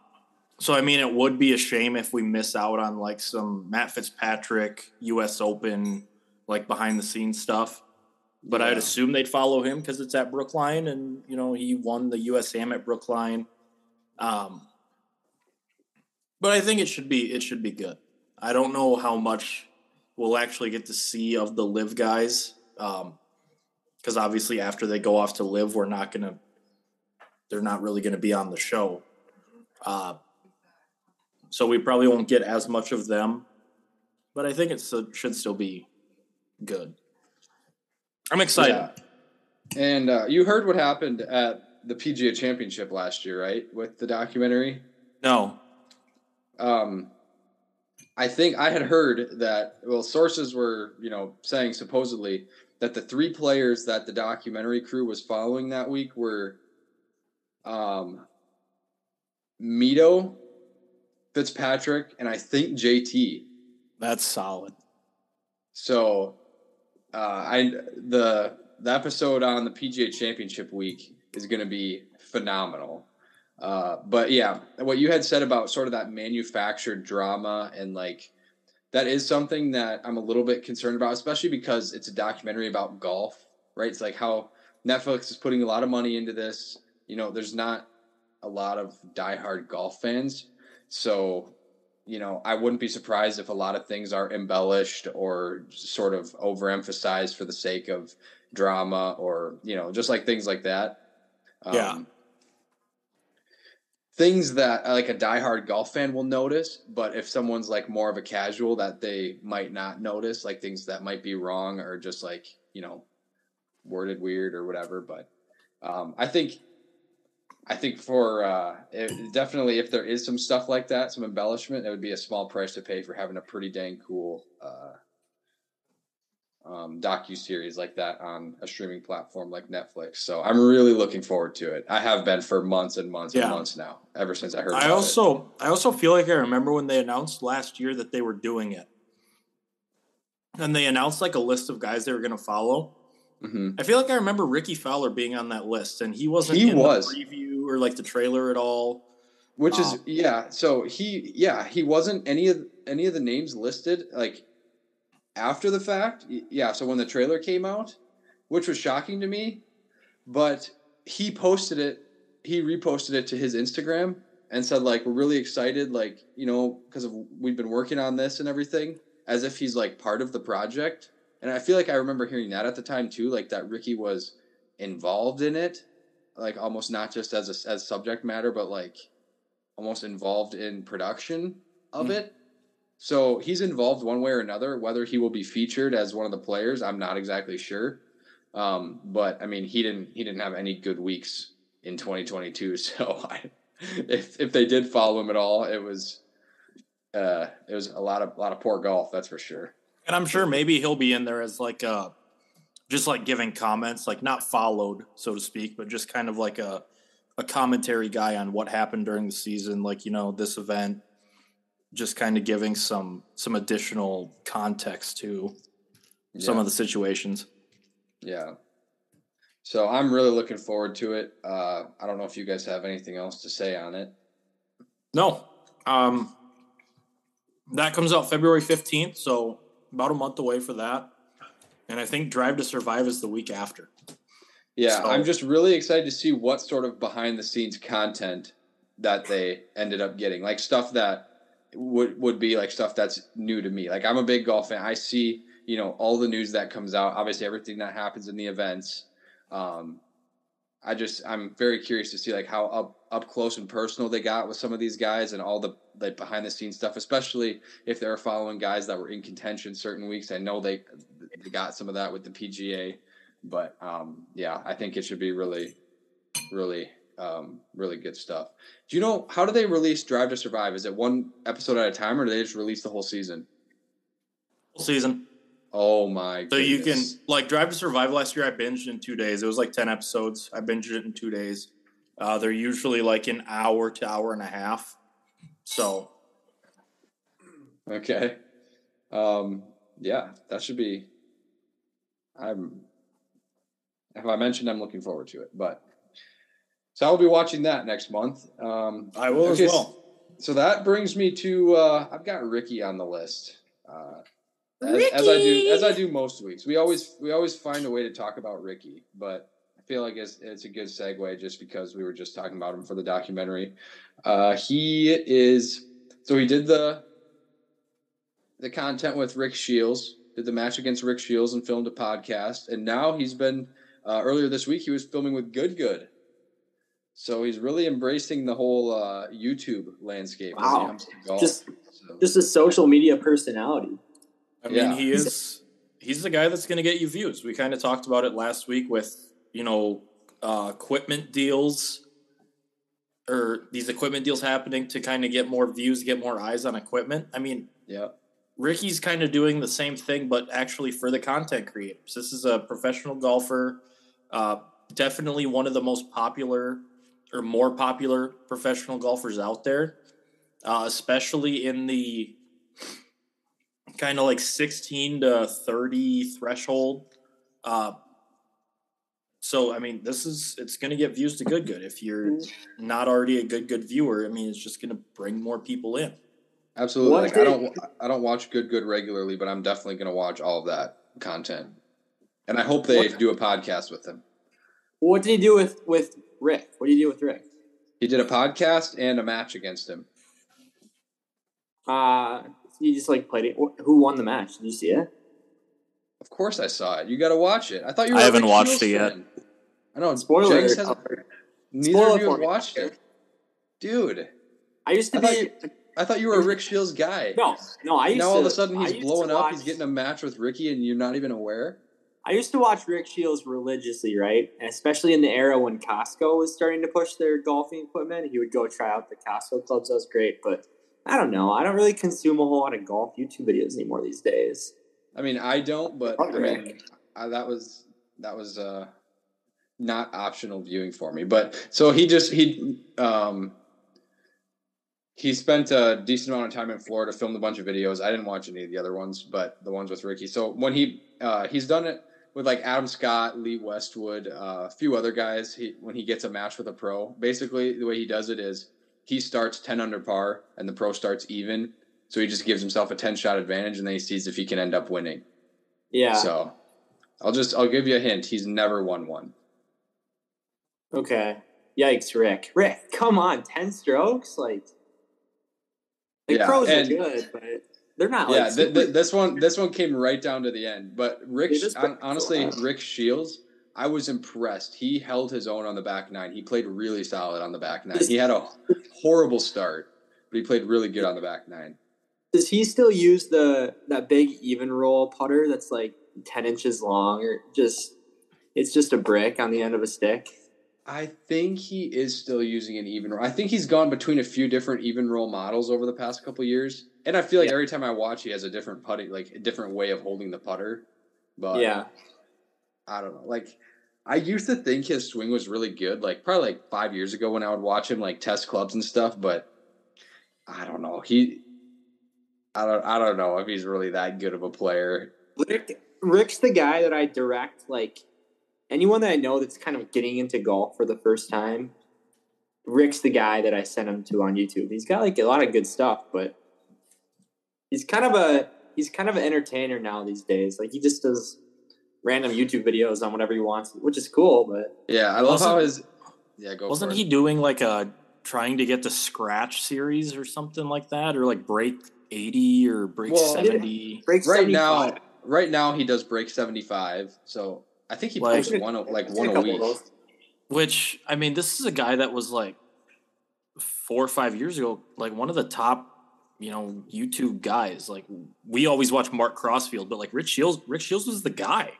so I mean, it would be a shame if we miss out on like some Matt Fitzpatrick U.S. Open, like behind the scenes stuff but I'd assume they'd follow him because it's at Brookline, and you know he won the USAM at Brookline. Um, but I think it should be it should be good. I don't know how much we'll actually get to see of the LIV guys, because obviously after they go off to LIV, we're not gonna they're not really gonna be on the show. Uh, so we probably won't get as much of them, but I think it should still be good. I'm excited. Yeah. And uh, you heard what happened at the PGA Championship last year, right? With the documentary. No. um, I think I had heard that well, sources were you know saying supposedly that the three players that the documentary crew was following that week were um, Mito, Fitzpatrick, and I think JT. That's solid. So uh, I the the episode on the PGA Championship week is going to be phenomenal. Uh, but yeah, what you had said about sort of that manufactured drama and like that is something that I'm a little bit concerned about, especially because it's a documentary about golf, right? It's like how Netflix is putting a lot of money into this. You know, there's not a lot of diehard golf fans. So, you know, I wouldn't be surprised if a lot of things are embellished or sort of overemphasized for the sake of drama or, you know, just like things like that. Um, Yeah. Things that uh, like a diehard golf fan will notice, but if someone's like more of a casual that they might not notice, like things that might be wrong or just like, you know, worded weird or whatever. But um, I think I think for uh, it, definitely if there is some stuff like that, some embellishment, it would be a small price to pay for having a pretty dang cool uh, um, docu series like that on a streaming platform like Netflix. So I'm really looking forward to it. I have been for months and months Yeah. and months now, ever since I heard. I also I also feel like I remember when they announced last year that they were doing it. And they announced like a list of guys they were going to follow. it. hmm I feel like I remember Rickie Fowler being on that list, and he wasn't. He in was. the preview or like the trailer at all. which is Um, yeah so he yeah he wasn't any of any of the names listed like after the fact yeah so when the trailer came out which was shocking to me but he posted it he reposted it to his instagram and said like we're really excited like you know because of we've been working on this and everything as if he's like part of the project and i feel like i remember hearing that at the time too like that rickie was involved in it like almost not just as a, as subject matter but like almost involved in production of Hmm. it. So he's involved one way or another. Whether he will be featured as one of the players, I'm not exactly sure. Um, but I mean, he didn't he didn't have any good weeks in 2022. So I, if if they did follow him at all, it was uh, it was a lot of a lot of poor golf. That's for sure. And I'm sure maybe he'll be in there as like a, just like giving comments, like not followed, so to speak, but just kind of like a, a commentary guy on what happened during the season, like you know this event, just kind of giving some some additional context to some of the situations. Yeah. So I'm really looking forward to it. Uh, I don't know if you guys have anything else to say on it. No, um, that comes out February fifteenth, so about a month away for that. And I think Drive to Survive is the week after. Yeah, So- I'm just really excited to see what sort of behind the scenes content that they ended up getting. Like stuff that would would be like stuff that's new to me. Like I'm a big golf fan. I see, you know, all the news that comes out, obviously everything that happens in the events. Um I just I'm very curious to see like how up up close and personal they got with some of these guys and all the like behind the scenes stuff, especially if they're following guys that were in contention certain weeks. I know they they got some of that with the PGA, but um, yeah, I think it should be really, really, um, really good stuff. Do you know how do they release Drive to Survive? Is it one episode at a time, or do they just release the whole season? Whole Season. Oh my! So you can like Drive to Survive last year. I binged in two days. It was like ten episodes. I binged it in two days. Uh, they're usually like an hour to hour and a half. So okay. Um, yeah, that should be. I'm. Have I mentioned, I'm looking forward to it, but so I will be watching that next month. Um, I will Okay, as well. So that brings me to uh, I've got Rickie on the list. Uh, as, as I do as I do most weeks. We always we always find a way to talk about Rickie, but I feel like it's, it's a good segue just because we were just talking about him for the documentary. Uh, he is so he did the the content with Rick Shields, did the match against Rick Shields and filmed a podcast, and now he's been uh, earlier this week he was filming with Good Good. So he's really embracing the whole uh, YouTube landscape. as he Wow. comes to golf. Just So- just a social media personality. I mean, Yeah. he is he's the guy that's going to get you views. We kind of talked about it last week with you know uh, equipment deals or these equipment deals happening to kind of get more views, get more eyes on equipment. I mean, yeah. Rickie's kind of doing the same thing, but actually for the content creators. This is a professional golfer, uh, definitely one of the most popular or more popular professional golfers out there, uh, especially in the kind of like 16 to 30 threshold. Uh, So I mean, this is it's going to get views to good good. If you're not already a good good viewer, I mean, it's just going to bring more people in. Absolutely. Like, I don't I don't watch Good Good regularly, but I'm definitely going to watch all of that content. And I hope they What- do a podcast with him. What did he do with with Rick? What did he do with Rick? He did a podcast and a match against him. Uh, he just like played it. Who won the match? Did you see it? Of course I saw it. You got to watch it. I thought you were I a haven't watched it yet. I know. Spoiler. Jenks hasn't- neither Spoil of you have watched it. Dude, I used to I thought be. I thought you were a Rick Shields guy. No, no. I used now to, all of a sudden he's blowing up. watch- He's getting a match with Rickie, and you're not even aware. I used to watch Rick Shields religiously, right? And especially in the era when Costco was starting to push their golfing equipment. He would go try out the Costco clubs. That was great, but I don't know. I don't really consume a whole lot of golf YouTube videos anymore these days. I mean, I don't, but I mean, I, that was that was uh, not optional viewing for me. But so he just he um, he spent a decent amount of time in Florida, filmed a bunch of videos. I didn't watch any of the other ones, but the ones with Rickie. So when he uh, he's done it with like Adam Scott, Lee Westwood, uh, a few other guys. He when he gets a match with a pro, basically the way he does it is he starts ten under par and the pro starts even. So he just gives himself a ten shot advantage, and then he sees if he can end up winning. Yeah. So I'll just I'll give you a hint. He's never won one. Okay. Yikes, Rick. Rick, come on, ten strokes, like. The Yeah, pros and- are good, but they're not yeah, like. th- th- this one this one came right down to the end. But Rick, hon- honestly, cool. Rick Shields, I was impressed. He held his own on the back nine. He played really solid on the back nine. He had a horrible start, but he played really good on the back nine. Does he still use the that big Evnroll putter that's like ten inches long, or just it's just a brick on the end of a stick? I think he is still using an Evnroll. I think he's gone between a few different Evnroll models over the past couple years. And I feel like Yeah. every time I watch, he has a different putting, like a different way of holding the putter. But yeah, I don't know. Like I used to think his swing was really good, like probably like five years ago when I would watch him like test clubs and stuff, but I don't know. He I don't I don't know if he's really that good of a player. Rick. Rick's the guy that I direct. Like anyone that I know that's kind of getting into golf for the first time. Rick's the guy that I send him to on YouTube. He's got like a lot of good stuff, but he's kind of a he's kind of an entertainer now these days. Like he just does random YouTube videos on whatever he wants, which is cool. But Yeah, I love how Wasn't- his Yeah, go Wasn't for he it. doing like a trying to get the scratch series or something like that, or like break eighty or break Well, seventy? breaks Right 75. now right now he does break 75. So I think he Like- posts one a- like one got a week. Which I mean, this is a guy that was like four or five years ago, like one of the top, you know, YouTube guys. Like we always watch Mark Crossfield, but like Rich Shields, Rick Shields was the guy.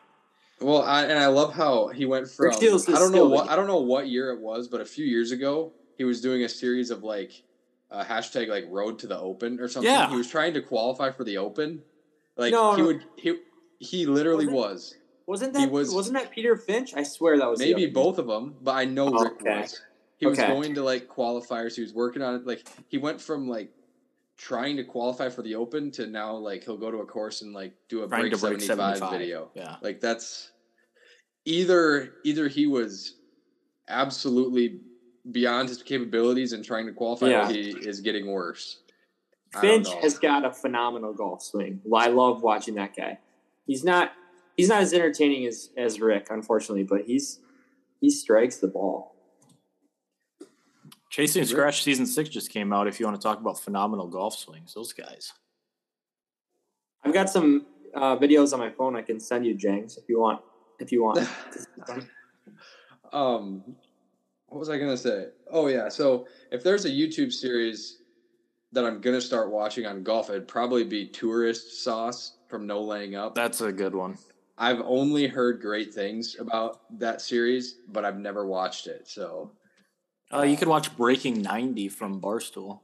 Well, I, and I love how he went from. I don't know what I don't know what year it was, but a few years ago he was doing a series of like uh, hashtag like Road to the Open or something. Yeah. He was trying to qualify for the Open. Like No, he would he he literally Was Wasn't that was- was, not that Peter Finch? I swear that was maybe both of them, but I know Oh, Rick okay. was. He was going to like qualifiers. He was working on it. Like he went from like trying to qualify for the Open to now like he'll go to a course and like do a break, to break 75 75 video. Yeah. Like that's either either he was absolutely beyond his capabilities and trying to qualify, Yeah. or he is getting worse. Finch has got a phenomenal golf swing. I love watching that guy. He's not he's not as entertaining as as Rick, unfortunately, but he's he strikes the ball. Chasing Scratch season six just came out. If you want to talk about phenomenal golf swings, those guys. I've got some uh, videos on my phone I can send you, James, if you want. If you want. um, what was I gonna say? Oh yeah, so if there's a YouTube series that I'm gonna start watching on golf, it'd probably be Tourist Sauce from No Laying Up. That's a good one. I've only heard great things about that series, but I've never watched it. So Uh, you could watch Breaking ninety from Barstool.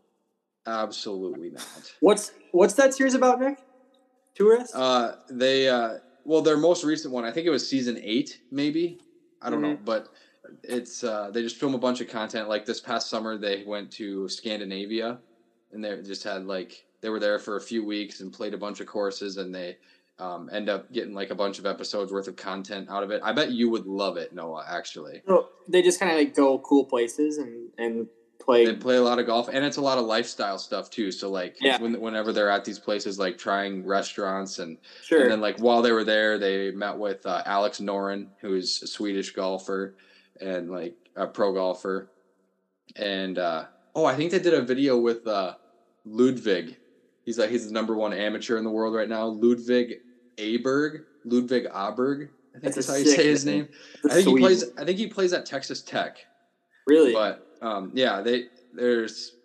absolutely not. what's what's that series about, Nick? Tourist? Uh, they uh, well, their most recent one, I think it was season eight, maybe. I don't know, but it's uh, they just film a bunch of content. Like this past summer, they went to Scandinavia, and they just had like they were there for a few weeks and played a bunch of courses, and they um, end up getting like a bunch of episodes worth of content out of it. I bet you would love it, Noah. Actually, So they just kind of like go cool places and and play. they play a lot of golf, and it's a lot of lifestyle stuff too. So like, Yeah. when, whenever they're at these places, like trying restaurants and sure. And then, like while they were there, they met with uh, Alex Noren, who's a Swedish golfer and like a pro golfer. And uh, oh, I think they did a video with uh, Ludwig. He's like he's the number one amateur in the world right now. Ludwig Aberg, Ludwig Aberg. I think That's that's how you say his name. name. I think sweet. he plays. I think he plays at Texas Tech. really. But um, yeah, they there's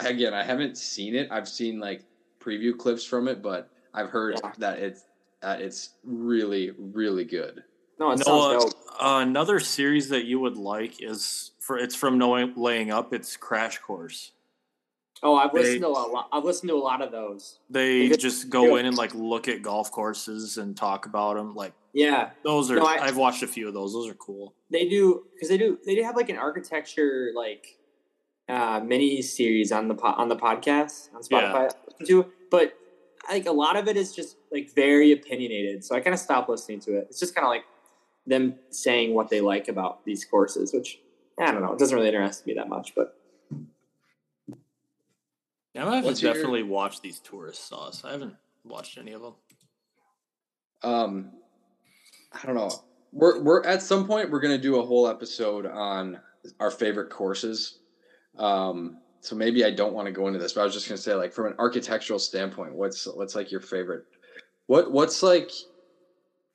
again, I haven't seen it. I've seen like preview clips from it, but I've heard Yeah. that it's that it's really really good. no, it Noah, sounds dope. uh, another series that you would like is for it's from knowing laying up. It's Crash Course. Oh, I've they- listened to a lot. I've listened to a lot of those. They Because- just go in and like look at golf courses and talk about them. Like Yeah, those are. No, I- I've watched a few of those. Those are cool. they do because they do they do have like an architecture like uh mini series on the po- on the podcast on Spotify listen to, but like a lot of it is just like very opinionated. So I kind of stopped listening to it. It's just kind of like them saying what they like about these courses, which I don't know. It doesn't really interest me that much, but Yeah, I might have What's to your- definitely watch these tourist sauce. I haven't watched any of them. Um, I don't know. We're we're at some point we're gonna do a whole episode on our favorite courses. Um, so maybe I don't want to go into this, but I was just gonna say like from an architectural standpoint, what's what's like your favorite? What what's like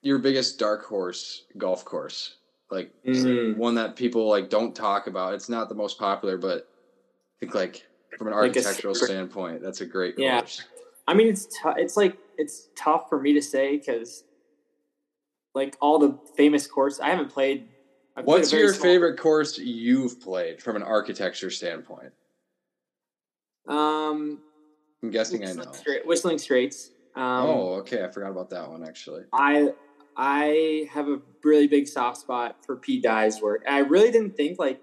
your biggest dark horse golf course? Like Mhm. one that people like don't talk about. It's not the most popular, but I think like from an Like a architectural standpoint, that's a great Yeah. course. I mean, it's tou- it's like it's tough for me to say because like all the famous courses I haven't played. I've What's very your favorite course you've played from an architecture standpoint? Um, I'm guessing I know. Stra- Whistling Straits. Um, oh, okay. I forgot about that one actually. I I have a really big soft spot for Pete Dye's work. I really didn't think like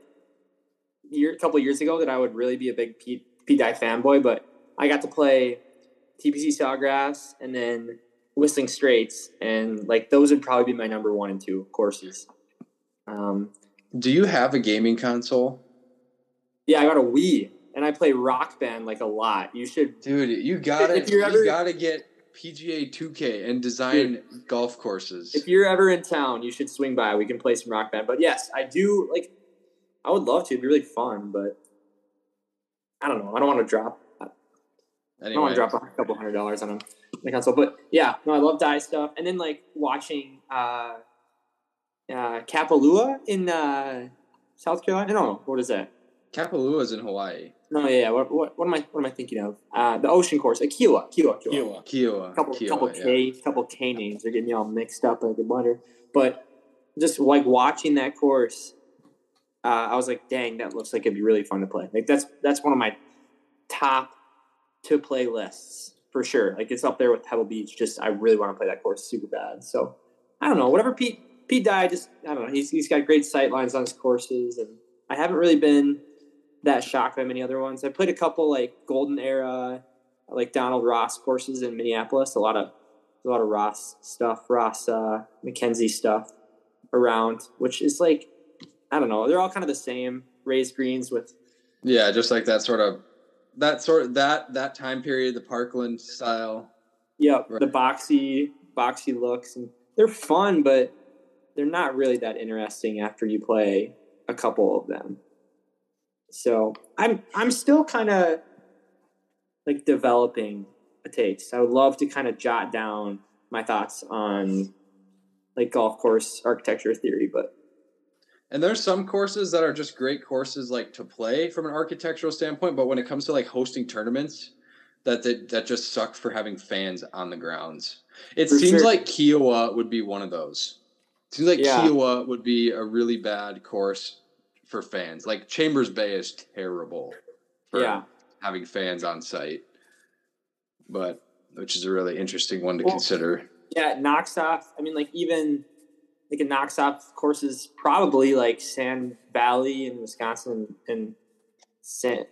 year, a couple years ago that I would really be a big Pete, Pete Dye fanboy, but I got to play TPC Sawgrass and then Whistling Straits, and like those would probably be my number one and two courses. Um, Do you have a gaming console? yeah, I got a Wii, and I play Rock Band like a lot. You should. Dude, you gotta If you're ever- gotta get PGA 2K and design golf courses. If you're ever in town, you should swing by. We can play some Rock Band. But yes, I do like. I would love to. It'd be really fun, but I don't know. I don't want to drop. I don't want to drop a couple hundred dollars on a, the console. But yeah, no, I love Dye stuff. And then like watching uh, uh, Kapalua in uh, South Carolina. No, what is that? Kapalua is in Hawaii. No, yeah, yeah. What, what, what am I? What am I thinking of? Uh, the ocean course, uh, Kiawah, Kiawah, Kiawah. Kiawah. couple Kiawah, couple yeah. K couple K names. They're getting me all mixed up like a blender. But just like watching that course, uh, I was like, dang, that looks like it'd be really fun to play. Like that's that's one of my top to play lists for sure. Like it's up there with Pebble Beach. Just I really want to play that course super bad. So I don't know. Whatever Pete Pete Dye, just I don't know. He's he's got great sight lines on his courses, and I haven't really been that shocked by many other ones. I played a couple like Golden Era, like Donald Ross courses in Minneapolis. A lot of a lot of Ross stuff, Ross uh, MacKenzie stuff around, which is like I don't know. They're all kind of the same. Raised greens with Yeah, just like that sort of that sort of that that time period, the Parkland style. yeah Right. the boxy boxy looks, and they're fun, but they're not really that interesting after you play a couple of them. So I'm I'm still kind of like developing a taste. I would love to kind of jot down my thoughts on like golf course architecture theory, but And there's some courses that are just great courses like to play from an architectural standpoint, but when it comes to like hosting tournaments, that that, that just suck for having fans on the grounds. It For seems sure. like Kiawah would be one of those. It seems like Yeah. Kiawah would be a really bad course for fans. Like Chambers Bay is terrible for Yeah. having fans on site. But which is a really interesting one to Well, consider. yeah, it knocks off. I mean, like even like it knocks off courses probably like Sand Valley in Wisconsin and Sand,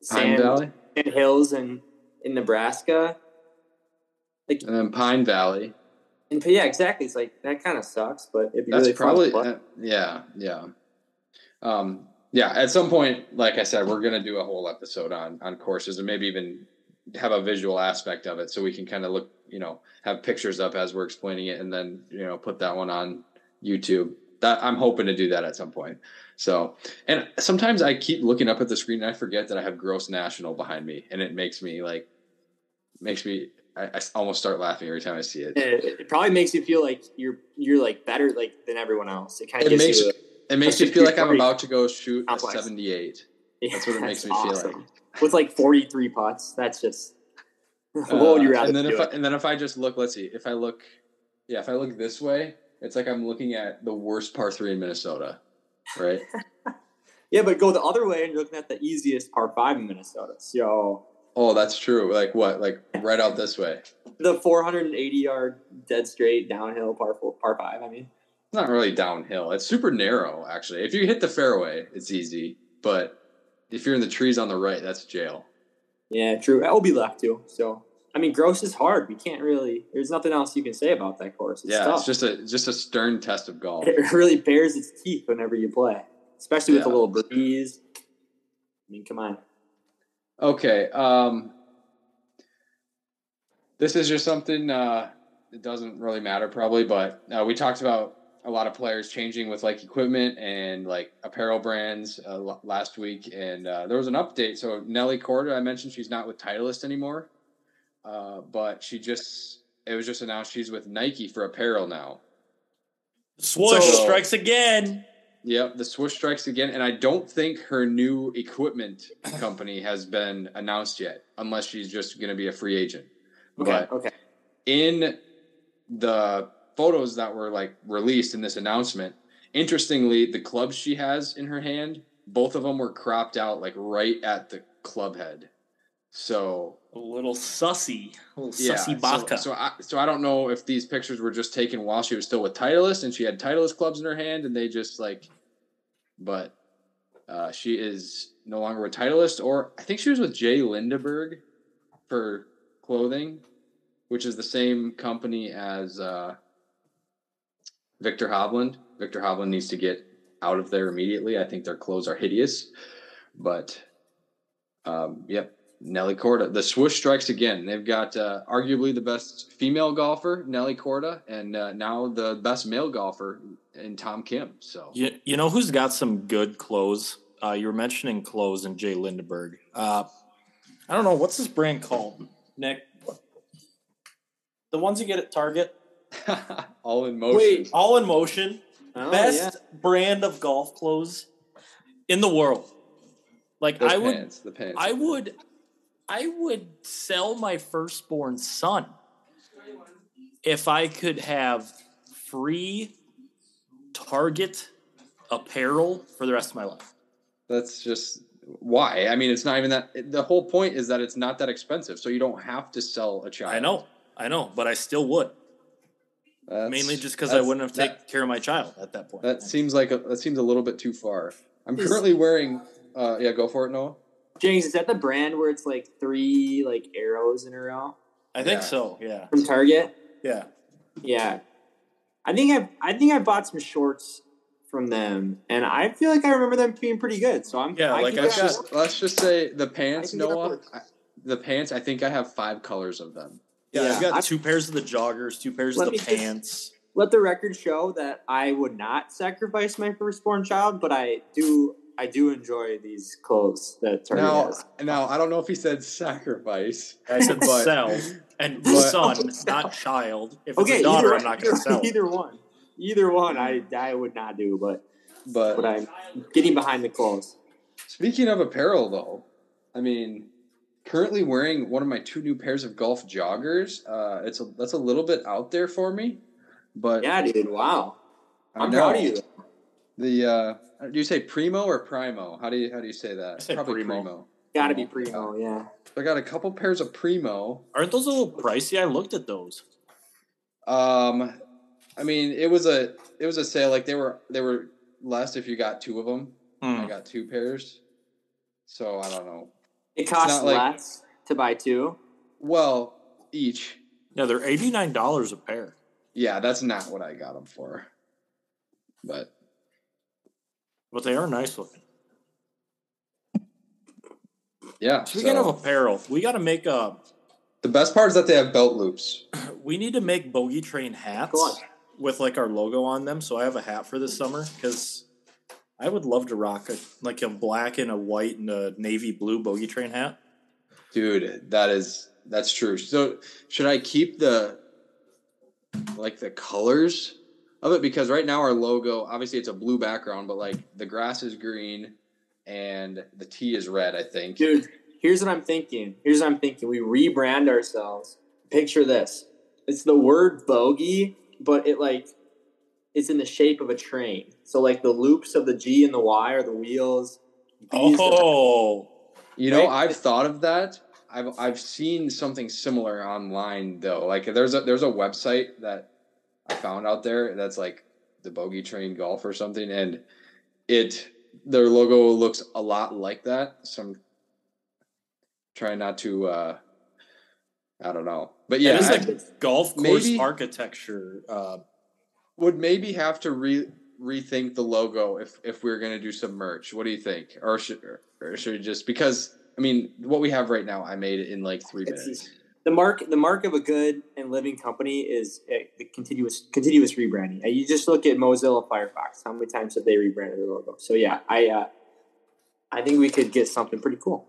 Sand, Valley? Sand Hills and in Nebraska. Like, and then Pine Valley. and yeah, exactly. It's like that kind of sucks, but it'd be That's really probably uh, yeah, yeah. Um, yeah, at some point, like I said, we're gonna do a whole episode on on courses and maybe even have a visual aspect of it so we can kind of look, you know, have pictures up as we're explaining it and then, you know, put that one on YouTube. That I'm hoping to do that at some point. So, and sometimes I keep looking up at the screen and I forget that I have gross national behind me and it makes me like makes me I, I almost start laughing every time I see it. It, it probably makes you feel like you're you're like better like than everyone else. It kind of makes you. it makes you feel like I'm about to go shoot a 78. That's what it makes me feel like. With like 43 putts, that's just. what Uh, would you rather and then do? if I, and then if I just look, let's see, if I look, yeah, if I look this way, it's like I'm looking at the worst par three in Minnesota, right? yeah, but go the other way and you're looking at the easiest par five in Minnesota. So oh, that's true. Like what? Like right out this way. the 480 yard dead straight downhill par four, par five. I mean, It's not really downhill. It's super narrow, actually. If you hit the fairway, it's easy. But if you're in the trees on the right, that's jail. yeah, true. That will be left too. So I mean, gross is hard. We can't really. There's nothing else you can say about that course. It's yeah, tough. it's just a just a stern test of golf. it really bears its teeth whenever you play, especially with a little breeze. I mean, come on. Okay. Um, this is just something uh, it doesn't really matter probably, but uh, we talked about a lot of players changing with like equipment and like apparel brands uh, l- last week, and uh, there was an update. So Nelly Corda, I mentioned she's not with Titleist anymore, uh, but she just it was just announced she's with Nike for apparel now. Swoosh So- strikes again. Yep, the swoosh strikes again, and I don't think her new equipment company has been announced yet, unless she's just going to be a free agent. Okay. But okay. in the photos that were like released in this announcement, interestingly, the clubs she has in her hand, both of them were cropped out like right at the club head. So A little sussy. A little yeah, sussy so, baka. so I so I don't know if these pictures were just taken while she was still with Titleist and she had Titleist clubs in her hand and they just like, but uh, she is no longer with Titleist or I think she was with J. Lindeberg for clothing, which is the same company as uh, Viktor Hovland. Viktor Hovland needs to get out of there immediately. I think their clothes are hideous, but um, yep. Nelly Corda. The swoosh strikes again. They've got uh, arguably the best female golfer, Nelly Corda, and uh, now the best male golfer in Tom Kim. So You, you know who's got some good clothes? Uh, you were mentioning clothes and J. Lindeberg. Uh, I don't know what's this brand called, Nick. The ones you get at Target, all in motion. Wait. all in motion, Oh, best yeah. brand of golf clothes in the world. Like the I would, pants, the pants. I would, I would sell my firstborn son if I could have free Target apparel for the rest of my life. That's just why. I mean, it's not even that. The whole point is that it's not that expensive, so you don't have to sell a child. I know, I know, but I still would. That's- Mainly just because I wouldn't have that- taken care of my child at that point. That seems like a, that seems a little bit too far. I'm Is- currently wearing. Uh, yeah, go for it, Noah. James, is that the brand where it's like three like arrows in a row I think Yeah. so. Yeah, from Target? yeah. Yeah, I think I I think I bought some shorts from them, and I feel like I remember them being pretty good. So I'm Yeah, I like I've Let's just let's just say the pants, I can get on Noah. I, the pants. I think I have five colors of them. Yeah, Yeah, I've got I- two pairs of the joggers, two pairs of me the just- pants. let the record show that I would not sacrifice my firstborn child, but I do I do enjoy these clothes that Target Now, has. now I don't know if he said sacrifice. I said But- sell and but- son, not child. If it's Okay, a daughter, either, I'm not going to either, sell. either one. Either one, I I would not do, but But but I'm getting behind the clothes. Speaking of apparel, though, I mean, currently wearing one of my two new pairs of golf joggers. Uh, it's a that's a little bit out there for me, but Yeah, dude. Wow, I I'm know. proud of you. The uh, do you say primo or primo? How do you how do you say that? I say primo. Got to be primo. Yeah. I got a couple pairs of primo. Aren't those a little pricey? I looked at those. Um, I mean, it was a it was a sale. Like they were they were less if you got two of them. I Hmm. got two pairs, so I don't know. It costs not like- less to buy two. Well, each No, they're eighty nine dollars a pair. Yeah, that's not what I got them for. But But they are nice looking. yeah, Speaking so- of apparel, we got to make a. the best part is that they have belt loops. We need to make bogey train hats with like our logo on them. So I have a hat for this summer because I would love to rock a like a black and a white and a navy blue bogey train hat. Dude, that is that's true. So should I keep the like the colors of it? Because right now our logo, obviously it's a blue background, but like the grass is green and the T is red, I think. Dude, here's what I'm thinking. Here's what I'm thinking. We rebrand ourselves. Picture this. It's the word bogey, but it like it's in the shape of a train. So like the loops of the G and the Y are the wheels. B's the- Oh, You know, Right? I've thought of that. I've I've seen something similar online though. Like there's a there's a website that I found out there that's like the Bogey Train Golf or something, and it their logo looks a lot like that. So I'm trying not to. uh I don't know, but yeah, yeah, it's I like golf course maybe- architecture. Uh, would maybe have to re rethink the logo if if we are gonna do some merch. What do you think, or should or should we just because I mean what we have right now, I made it in like three It's- minutes. the mark the mark of a good and living company is uh, the continuous continuous rebranding. Uh, You just look at Mozilla Firefox. How many times have they rebranded their logo? So yeah, I uh, I think we could get something pretty cool.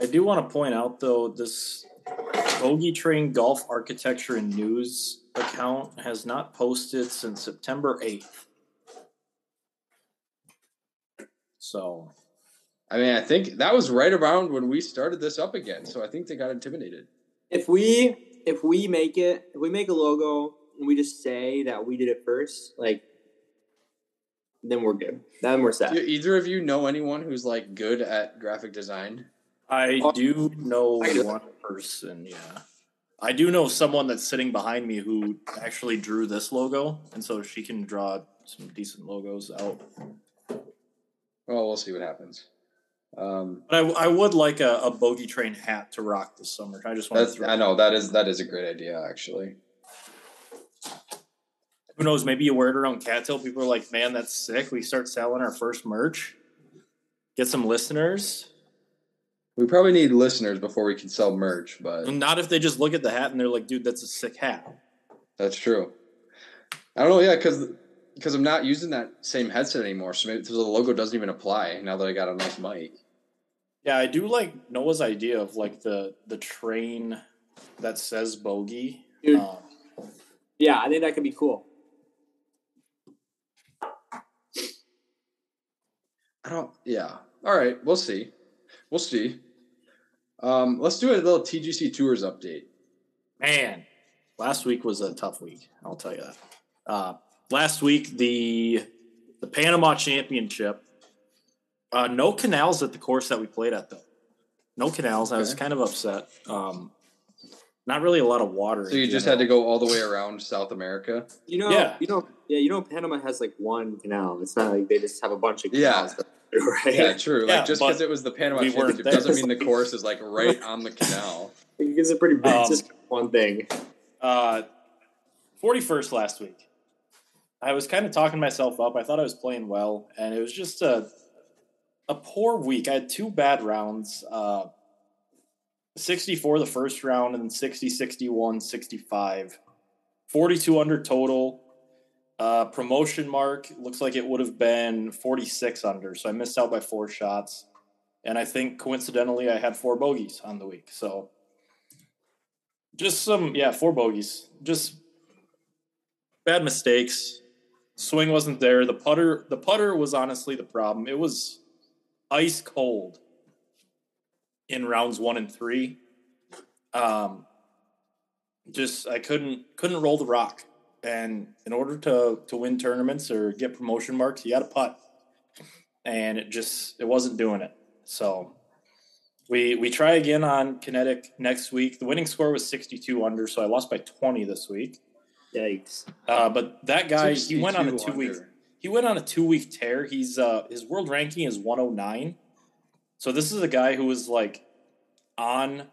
I do want to point out though this bogey train golf architecture and news account has not posted since September eighth. So I mean, I think that was right around when we started this up again. So I think they got intimidated. If we if we make it if we make a logo and we just say that we did it first, like then we're good. Then we're set. Do either of you know anyone who's like good at graphic design? I Oh, do know one person, yeah. I do know someone that's sitting behind me who actually drew this logo, and so she can draw some decent logos out. Well, we'll see what happens. Um, But I, I would like a, a bogey train hat to rock this summer. I just want to. I know that is that is a great idea actually. Who knows? Maybe you wear it around Cattail. People are like, "Man, that's sick." We start selling our first merch. Get some listeners. We probably need listeners before we can sell merch, but Not if they just look at the hat and they're like, "Dude, that's a sick hat." That's true. I don't know, yeah, because because I'm not using that same headset anymore, so maybe the logo doesn't even apply now that I got a nice mic. Yeah, I do like Noah's idea of like the the train that says bogey. Dude. Um, Yeah, I think that could be cool. I don't. Yeah. All right, we'll see. We'll see. Um, let's do a little TGC Tours update. man, last week was a tough week. I'll tell you that. Uh, last week the the Panama Championship. Uh, no canals at the course that we played at though. No canals. I was kind of upset. Um, not really a lot of water. So you just had to go all the way around South America. You know, Yeah. you know, yeah, you know, Panama has like one canal. It's not like they just have a bunch of canals. Yeah, right. Yeah, true. Yeah, like just because it was the Panama we weren't Championship doesn't mean the course is like right on the canal. It's a pretty big, Um, just one thing. Uh, 41st last week. I was kind of talking myself up. I thought I was playing well, and it was just a a poor week. I had two bad rounds. Uh, 64 the first round, and then 60, 61, 65. 42 under total. Uh, promotion mark looks like it would have been 46 under, so I missed out by four shots. And I think coincidentally, I had four bogeys on the week. So just some, yeah, four bogeys. Just bad mistakes. Swing wasn't there. The putter, the putter was honestly the problem. It was ice cold in rounds one and three. Um, just I couldn't couldn't roll the rock, and in order to to win tournaments or get promotion marks, you got to putt, and it just it wasn't doing it. So we we try again on kinetic next week. The winning score was 62 under, so I lost by 20 this week. Yikes. Uh, but that guy, he went on a 62 two week he went on a two week tear. He's uh his world ranking is 109. So this is a guy who was like on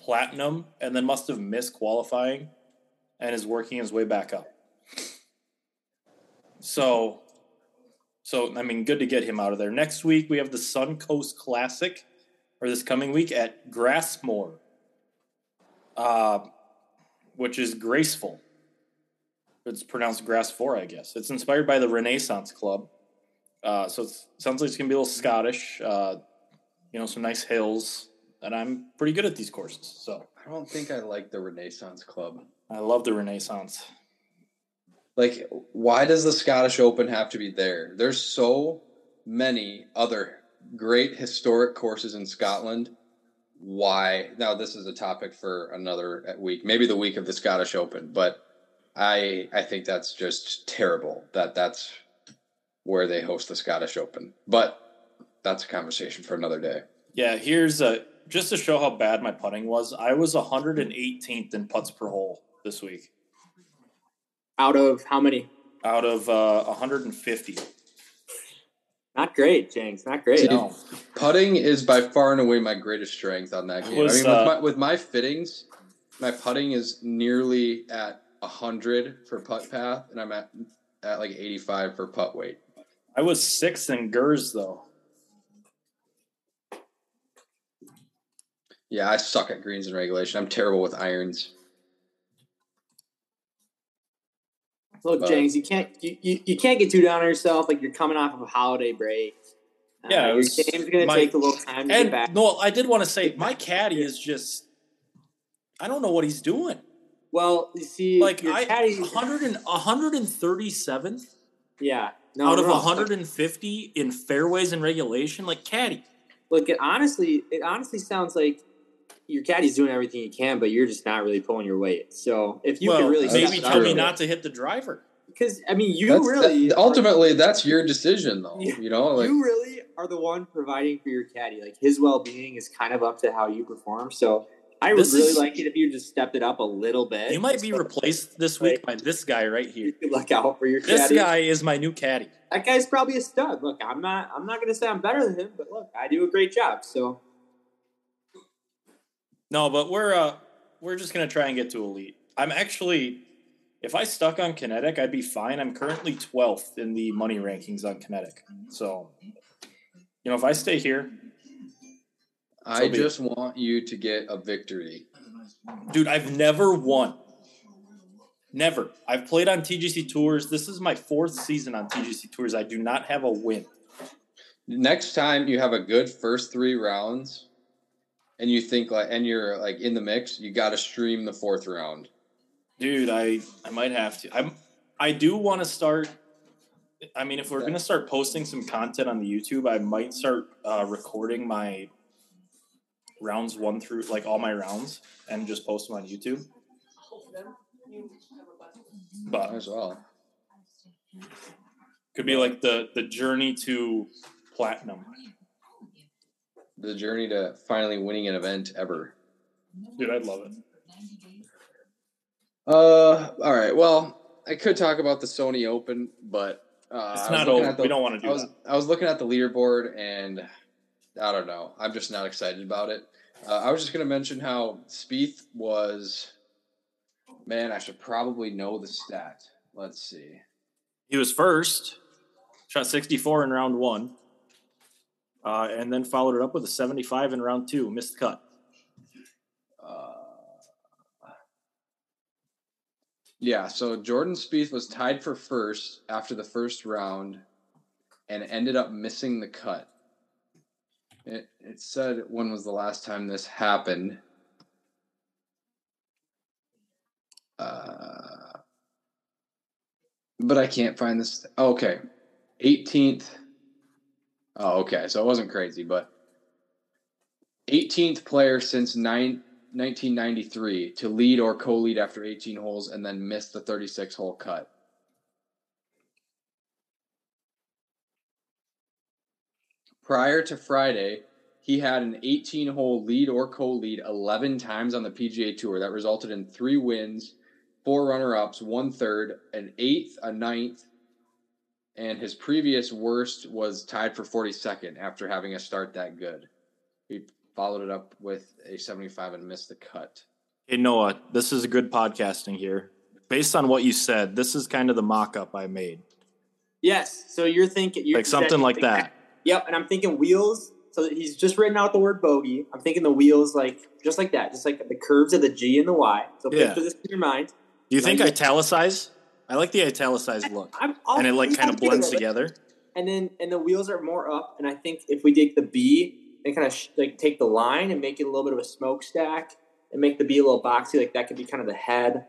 platinum and then must have missed qualifying and is working his way back up. So, so I mean, good to get him out of there. Next week we have the Suncoast Classic, or this coming week at Grassmore, uh, which is graceful. It's pronounced Grass Four, I guess. It's inspired by the Renaissance Club. Uh, so it sounds like it's gonna be a little Scottish. Uh, you know, some nice hills, and I'm pretty good at these courses. So I don't think I like the Renaissance Club. I love the Renaissance. Like, why does the Scottish Open have to be there? There's so many other great historic courses in Scotland. Why? Now, this is a topic for another week, maybe the week of the Scottish Open, but I I think that's just terrible that that's where they host the Scottish Open. But that's a conversation for another day. Yeah, here's a just to show how bad my putting was. I was 118th in putts per hole this week Out of how many? out of uh, 150. Not great, Jenks. Not great. Dude, No. Putting is by far and away my greatest strength on that game. was, I mean, uh, with, my, with my fittings, my putting is nearly at hundred for putt path, and I'm at at like 85 for putt weight. I was sixth in Gers though. Yeah, I suck at greens and regulation. I'm terrible with irons. Look, But- Jenks, you can't you, you, you can't get too down on yourself. Like you're coming off of a holiday break. Uh, Yeah, your was game's gonna my- take a little time to get back. no, I did want to say my caddy is just I don't know what he's doing. Well, you see, Like your I caddy, 100 and 137th yeah, no, out no, of no. 150 in fairways and regulation like caddy. Look, it honestly, it honestly sounds like your caddy's doing everything he can, but you're just not really pulling your weight. So if you well, can really maybe tell me not to hit the driver. because I mean, you That's- really that- ultimately that's your decision, though. You- You know, like you really are the one providing for your caddy. Like his well being is kind of up to how you perform. So I would really is- like it if you just stepped it up a little bit. You might be replaced this week by this guy right here. You could look out for your This caddy. guy is my new caddy. That guy's probably a stud. Look, I'm not. I'm not going to say I'm better than him, but look, I do a great job. So No, but we're uh we're just gonna try and get to elite. I'm actually if I stuck on kinetic, I'd be fine. I'm currently 12th in the money rankings on kinetic. So you know, if I stay here, I be just want you to get a victory. dude, I've never won. Never. I've played on TGC tours. This is my fourth season on TGC tours. I do not have a win. Next time you have a good first three rounds, and you think like, and you're like in the mix, you got to stream the fourth round. Dude, I I might have to. I'm I do want to start. I mean, if we're gonna start posting some content on the YouTube, I might start uh, recording my rounds one through like all my rounds and just post them on YouTube. But as well. could be like the the journey to platinum. The journey to finally winning an event ever. Dude, I'd love it. Uh, all right. Well, I could talk about the Sony Open, but uh, It's I was not looking over. at the- we don't want to I do was that. I was looking at the leaderboard and I don't know. I'm just not excited about it. Uh, I was just gonna mention how Spieth was. Man, I should probably know the stat. Let's see. He was first, shot 64 in round one, uh, and then followed it up with a 75 in round two. Missed cut. Uh, yeah, so Jordan Spieth was tied for first after the first round, and ended up missing the cut. It it said when was the last time this happened. Uh, but I can't find this. okay, 18th. Oh, okay. So it wasn't crazy, but 18th player since nine, 1993 to lead or co-lead after 18 holes and then miss the 36 hole cut. Prior to Friday, he had an 18 hole lead or co-lead 11 times on the PGA Tour. That resulted in three wins, four runner-ups, one third, an eighth, a ninth, and his previous worst was tied for 42nd after having a start that good. He followed it up with a 75 and missed the cut. Hey Noah, this is a good podcasting here. Based on what you said, this is kind of the mock-up I made, Yes. So you're thinking you're like something like that. Yep. And I'm thinking wheels. So he's just written out the word bogey. I'm thinking the wheels like just like that, just like the curves of the G and the Y. So Yeah. picture this in your mind. Do you think Like- italicize? I like the italicized look, and it like kind of blends together. And then and the wheels are more up. And I think if we take the B and kind of sh- like take the line and make it a little bit of a smokestack and make the B a little boxy, like that could be kind of the head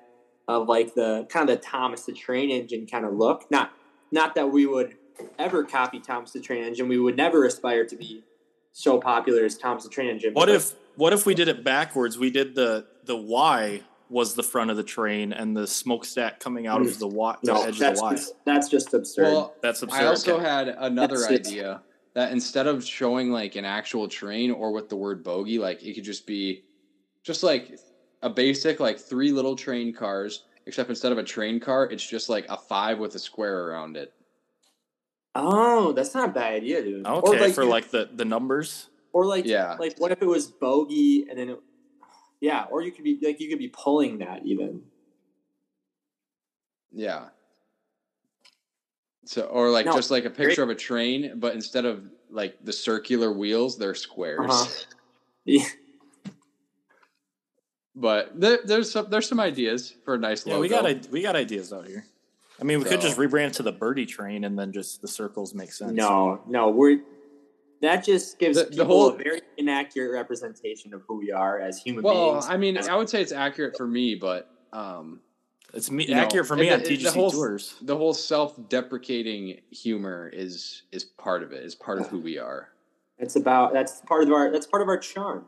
of like the kind of the Thomas the Train Engine kind of look. Not not that we would ever copy Thomas the Train Engine. We would never aspire to be so popular as Thomas the Train Engine. What if what if we did it backwards? We did the the Y was the front of the train, and the smokestack coming out of mm. the Y, the no? edge of the Y. just, that's just absurd. Well, That's absurd. I also okay. had another That's it. idea that instead of showing like an actual train or with the word bogey, like it could just be just like a basic like three little train cars, except instead of a train car, it's just like a five with a square around it. oh, that's not a bad idea, dude. okay or like, for like the the numbers. or like Yeah. like what if it was bogey and then it, yeah, or you could be like you could be pulling that even. Yeah. So or like No, just like a great. picture of a train, but instead of like the circular wheels, they're squares. Uh-huh. Yeah. But there, there's some there's some ideas for a nice Yeah, logo. we got we got ideas out here. I mean, we could just rebrand to the birdie train, and then just the circles make sense. No, no, we're that just gives The- the people whole- a very inaccurate representation of who we are as human Well, beings. Well, I mean, I would say it's accurate for me, but um, it's me, You know, for me and on the- the TGC whole- tours. the whole self-deprecating humor is is part of it. Is part of who we are. it's about that's part of our that's part of our charm.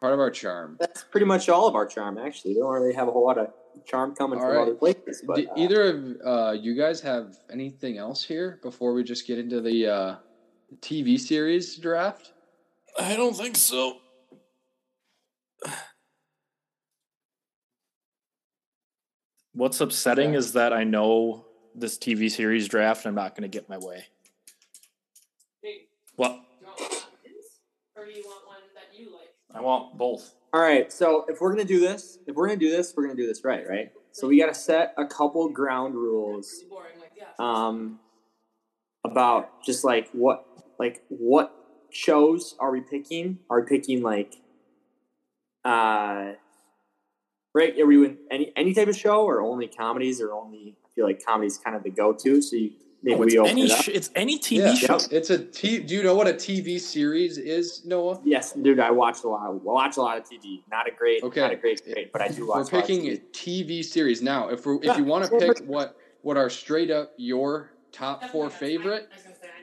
Part of our charm. That's pretty much all of our charm. Actually, we don't really have a whole lot of charm coming All from right. other places. But Do uh, either of uh, you guys have anything else here before we just get into the uh, TV series draft? I don't think so. What's upsetting Yeah. is that I know this TV series draft. I'm not going to get my way. What? Or do you want one that you like? I want both. All right, so if we're gonna do this, if we're gonna do this, we're gonna do this right, right? So we gotta set a couple ground rules Really boring, like yeah. um, about just like what, like what shows are we picking? Are we picking like, uh, right? Are we in any any type of show or only comedies or only? I feel like comedies kind of the go to. So you, maybe Oh, it's we open any it up. sh- it's any TV Yeah. show. It's a T. Do you know what a TV series is, Noah? Yes, dude, I watch a lot. I watch a lot of TV. Not a great, Okay. not a great, great, but I do watch. We're a lot of picking a TV. TV series now. If we are if Yeah. you want to pick what what are straight up your top four favorite,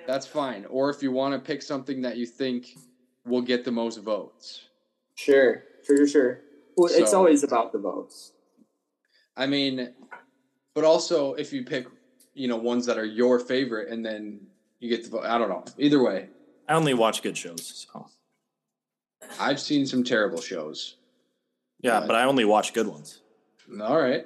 I was gonna say, I know. that's fine. Or if you want to pick something that you think will get the most votes. Sure, sure, sure, sure. Well, it's always about the votes. I mean, but also if you pick, you know, ones that are your favorite, and then you get the vote. I don't know. Either way, I only watch good shows. So I've seen some terrible shows. yeah, Right. but I only watch good ones. All right.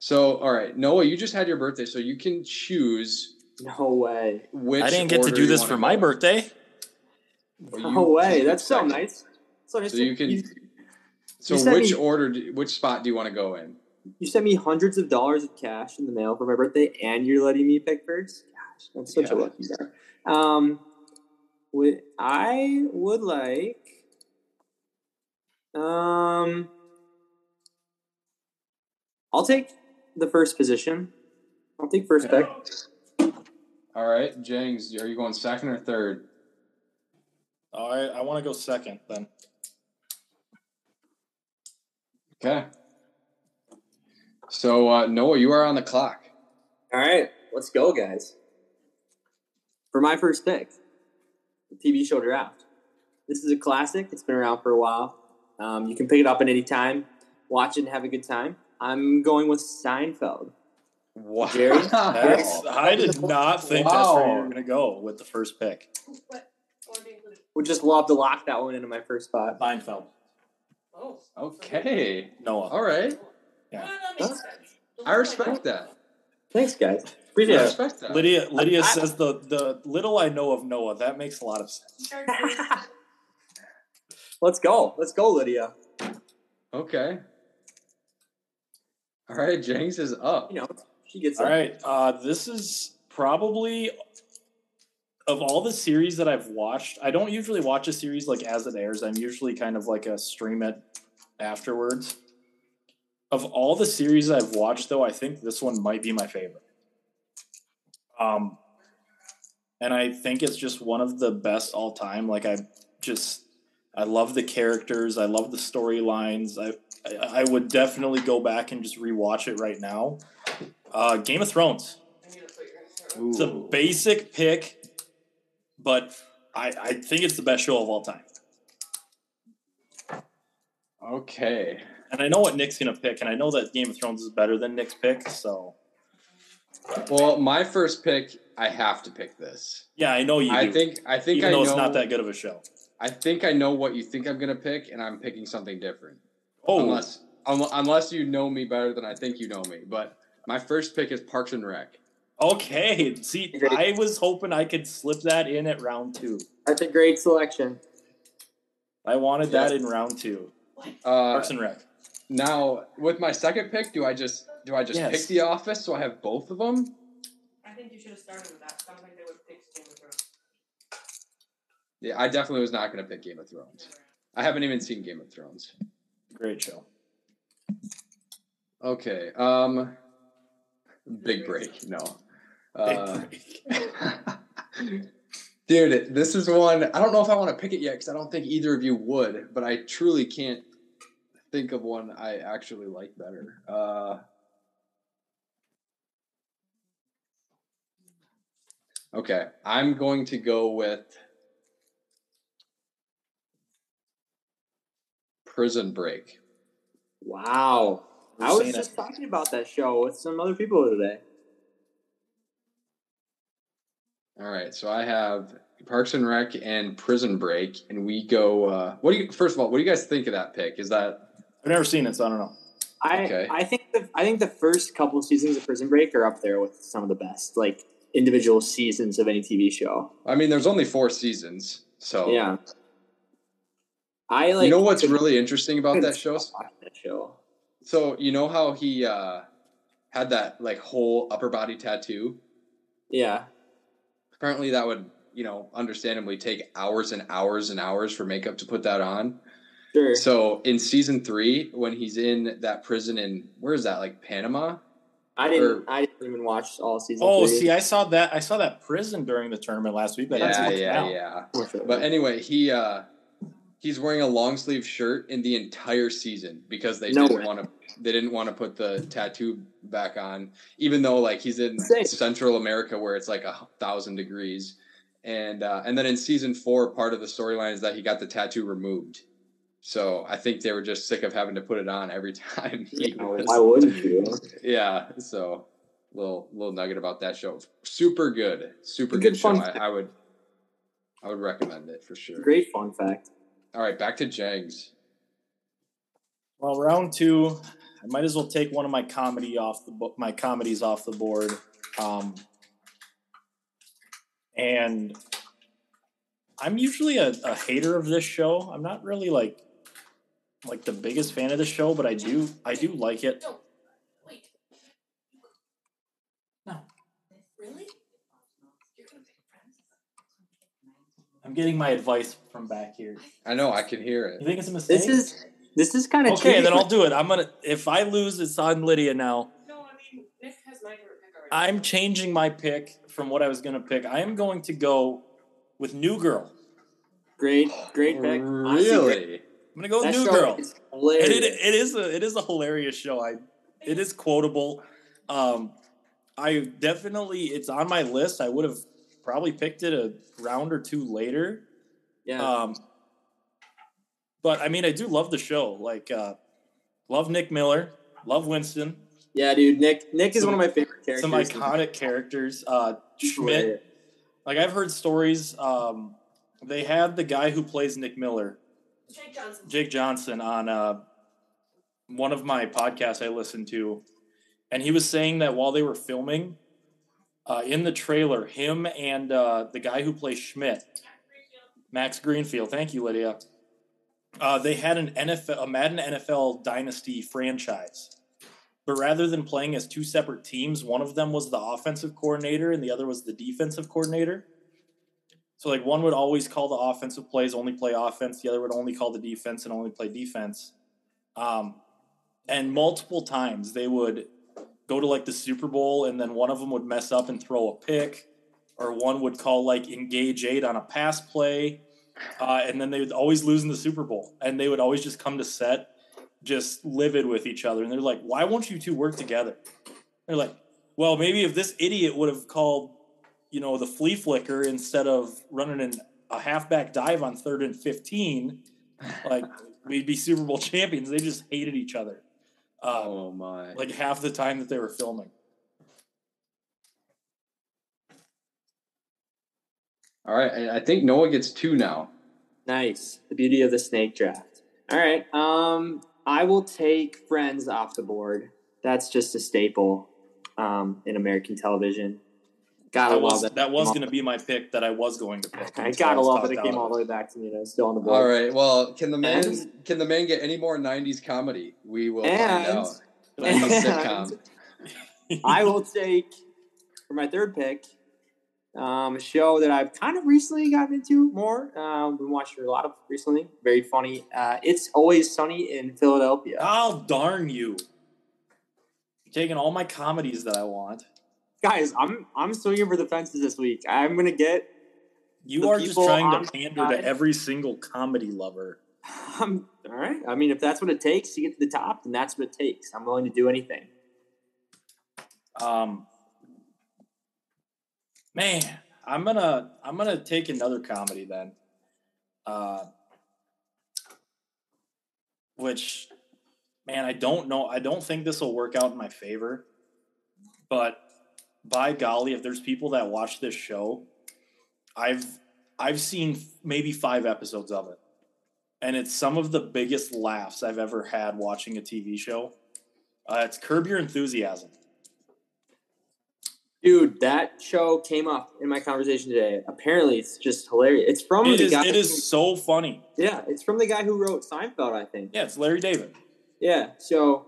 So, all right, Noah, you just had your birthday, so you can choose No way. which. I didn't get to do this for my birthday. Well, No way. That's so nice. So, So you can- So, You which me- order? Do, which spot do you want to go in? you sent me hundreds of dollars of cash in the mail for my birthday, and you're letting me pick first. Gosh, I'm such a Yeah. lucky guy. Um, would I would like. Um, I'll take the first position. I'll take first pick. All right, Jangs, are you going second or third? All right, I want to go second then. Okay. So, uh, Noah, you are on the clock. All right, let's go, guys. For my first pick, the TV show draft. This is a classic. It's been around for a while. Um, you can pick it up at any time, watch it, and have a good time. I'm going with Seinfeld. Wow. Jerry? That's, I did not think that's where you Wow. were going to go with the first pick. What? What would be included? Would just love to lock that one into my first spot. Seinfeld. Oh. Okay. Noah. All right. Yeah. Well, that makes sense. I respect that. Thanks, guys. I Appreciate it. respect that. Lydia Lydia I- says the the little I know of Noah, that makes a lot of sense. Let's go. Let's go, Lydia. Okay. All right, Jengs is up. You know, she gets All up. right. Uh, this is probably of all the series that I've watched. I don't usually watch a series like as it airs. I'm usually kind of like a stream it afterwards. Of all the series I've watched, though, I think this one might be my favorite. Um, and I think it's just one of the best all time. Like I just, I love the characters. I love the storylines. I, I would definitely go back and just rewatch it right now. Uh, Game of Thrones. I knew that's what you're gonna start with. It's a basic pick, but I, I think it's the best show of all time. Okay. And I know what Nick's gonna pick, and I know that Game of Thrones is better than Nick's pick. So Well, my first pick, I have to pick this. yeah, I know you. I do, think I think even I though know it's not that good of a show. I think I know what you think I'm gonna pick, and I'm picking something different. Oh, Unless un- unless you know me better than I think you know me. But my first pick is Parks and Rec. okay. See, Great. I was hoping I could slip that in at round two. That's a great selection. I wanted that in round two. Uh, Parks and Rec. now with my second pick, do I just do I just Yes. pick The Office so I have both of them? I think you should have started with that. Sounds like they would pick Game of Thrones. Yeah, I definitely was not gonna pick Game of Thrones. I haven't even seen Game of Thrones. Great show. Okay. Um, big break. No. Big Uh, break. Dude, this is one. I don't know if I want to pick it yet because I don't think either of you would, but I truly can't think of one I actually like better. Uh, okay, I'm going to go with Prison Break. Wow. I was just it. talking about that show with some other people today. All right, so I have Parks and Rec and Prison Break, and we go. Uh, what do you? First of all, what do you guys think of that pick? Is that I've never seen it, so I don't know. I Okay. I think the I think the first couple of seasons of Prison Break are up there with some of the best like individual seasons of any TV show. I mean, there's only four seasons, so Yeah. I like you know what's could- really interesting about that show? That show. So you know how he uh, had that like whole upper body tattoo. Yeah. Apparently, that would you know understandably take hours and hours and hours for makeup to put that on. Sure. So in season three, when he's in that prison in where is that like Panama? I didn't or- I didn't even watch all season Oh, three. see, I saw that. I saw that prison during the tournament last week. But Yeah, haven't seen it yeah, yeah. But anyway, he uh he's wearing a long sleeve shirt in the entire season because they No didn't want to they didn't want to put the tattoo back on, even though like he's in Insane. Central America where it's like a thousand degrees. And uh, and then in season four, part of the storyline is that he got the tattoo removed. So I think they were just sick of having to put it on every time Yeah, was. why wouldn't you? Yeah, so little little nugget about that show. Super good, super Good good, show. fun I, I would I would recommend it for sure. Great fun fact. All right, back to Jags. Well, round two, I might as well take one of my comedy off the bo- my comedies off the board. Um, and I'm usually a, a hater of this show. I'm not really like like the biggest fan of the show, but I do I do like it. No. Wait. No. Really? You're gonna pick Friends? I'm getting my advice from back here. I know I can hear it. You think it's a mistake? This is this is kind of okay. Then I'll do it. I'm gonna. If I lose, it's on Lydia now. No, I mean Nick has my favorite pick already. I'm changing my pick from what I was gonna pick. I am going to go with New Girl. great great pick. Honestly. Really? I'm gonna go with That New Girl. is And hilarious. it, it is a it is a hilarious show. I it is quotable. Um, I definitely it's on my list. I would have probably picked it a round or two later. yeah. Um, but I mean, I do love the show. Like, uh, love Nick Miller, love Winston, yeah, dude. Nick Nick is some- one of my favorite characters. some iconic characters. Uh, Schmidt. Like I've heard stories. Um, they had the guy who plays Nick Miller, Jake Johnson. Jake Johnson, on uh, one of my podcasts I listened to, and he was saying that while they were filming, uh, in the trailer, him and uh, the guy who plays Schmidt, Max Greenfield. Thank you, Lydia. Uh, they had an NFL, a Madden NFL Dynasty franchise, but rather than playing as two separate teams, one of them was the offensive coordinator and the other was the defensive coordinator. So like one would always call the offensive plays, only play offense. The other would only call the defense and only play defense. Um, and multiple times they would go to like the Super Bowl, and then one of them would mess up and throw a pick, or one would call like engage eight on a pass play, uh, and then they would always lose in the Super Bowl, and they would always just come to set, just livid with each other, and they're like, "Why won't you two work together?" They're like, "Well, maybe if this idiot would have called, you know, the flea flicker instead of running in a halfback dive on third and fifteen, like we'd be Super Bowl champions." They just hated each other. Uh, Oh my! like half the time that they were filming. All right, I I think Noah gets two now. Nice. The beauty of the snake draft. All right. Um, I will take Friends off the board. That's just a staple um, in American television. Gotta That love was it. that was going to be my pick that I was going to pick. I gotta was love talked that it came all the way back to me. and it's still on the board. All right. Well, can the man And- can the man get any more '90s comedy? We will find out. 90s sitcom. I will take for my third pick um, a show that I've kind of recently gotten into more. Um, been watching a lot of recently. Very funny. Uh, it's always sunny in Philadelphia. Oh darn you! You're taking all my comedies that I want. Guys, I'm I'm swinging for the fences this week. I'm gonna get. You are just trying to pander to every single comedy lover. I'm all right. I mean, if that's what it takes to get to the top, then that's what it takes. I'm willing to do anything. Um, man, I'm gonna I'm gonna take another comedy then. Uh, which, man, I don't know. I don't think this will work out in my favor. But by golly, if there's people that watch this show, I've I've seen maybe five episodes of it, and it's some of the biggest laughs I've ever had watching a TV show. Uh, it's Curb Your Enthusiasm. Dude, that show came up in my conversation today. Apparently, it's just hilarious. It's from It the is, guy. it is so funny. Yeah, it's from the guy who wrote Seinfeld, I think. Yeah, it's Larry David. Yeah. So,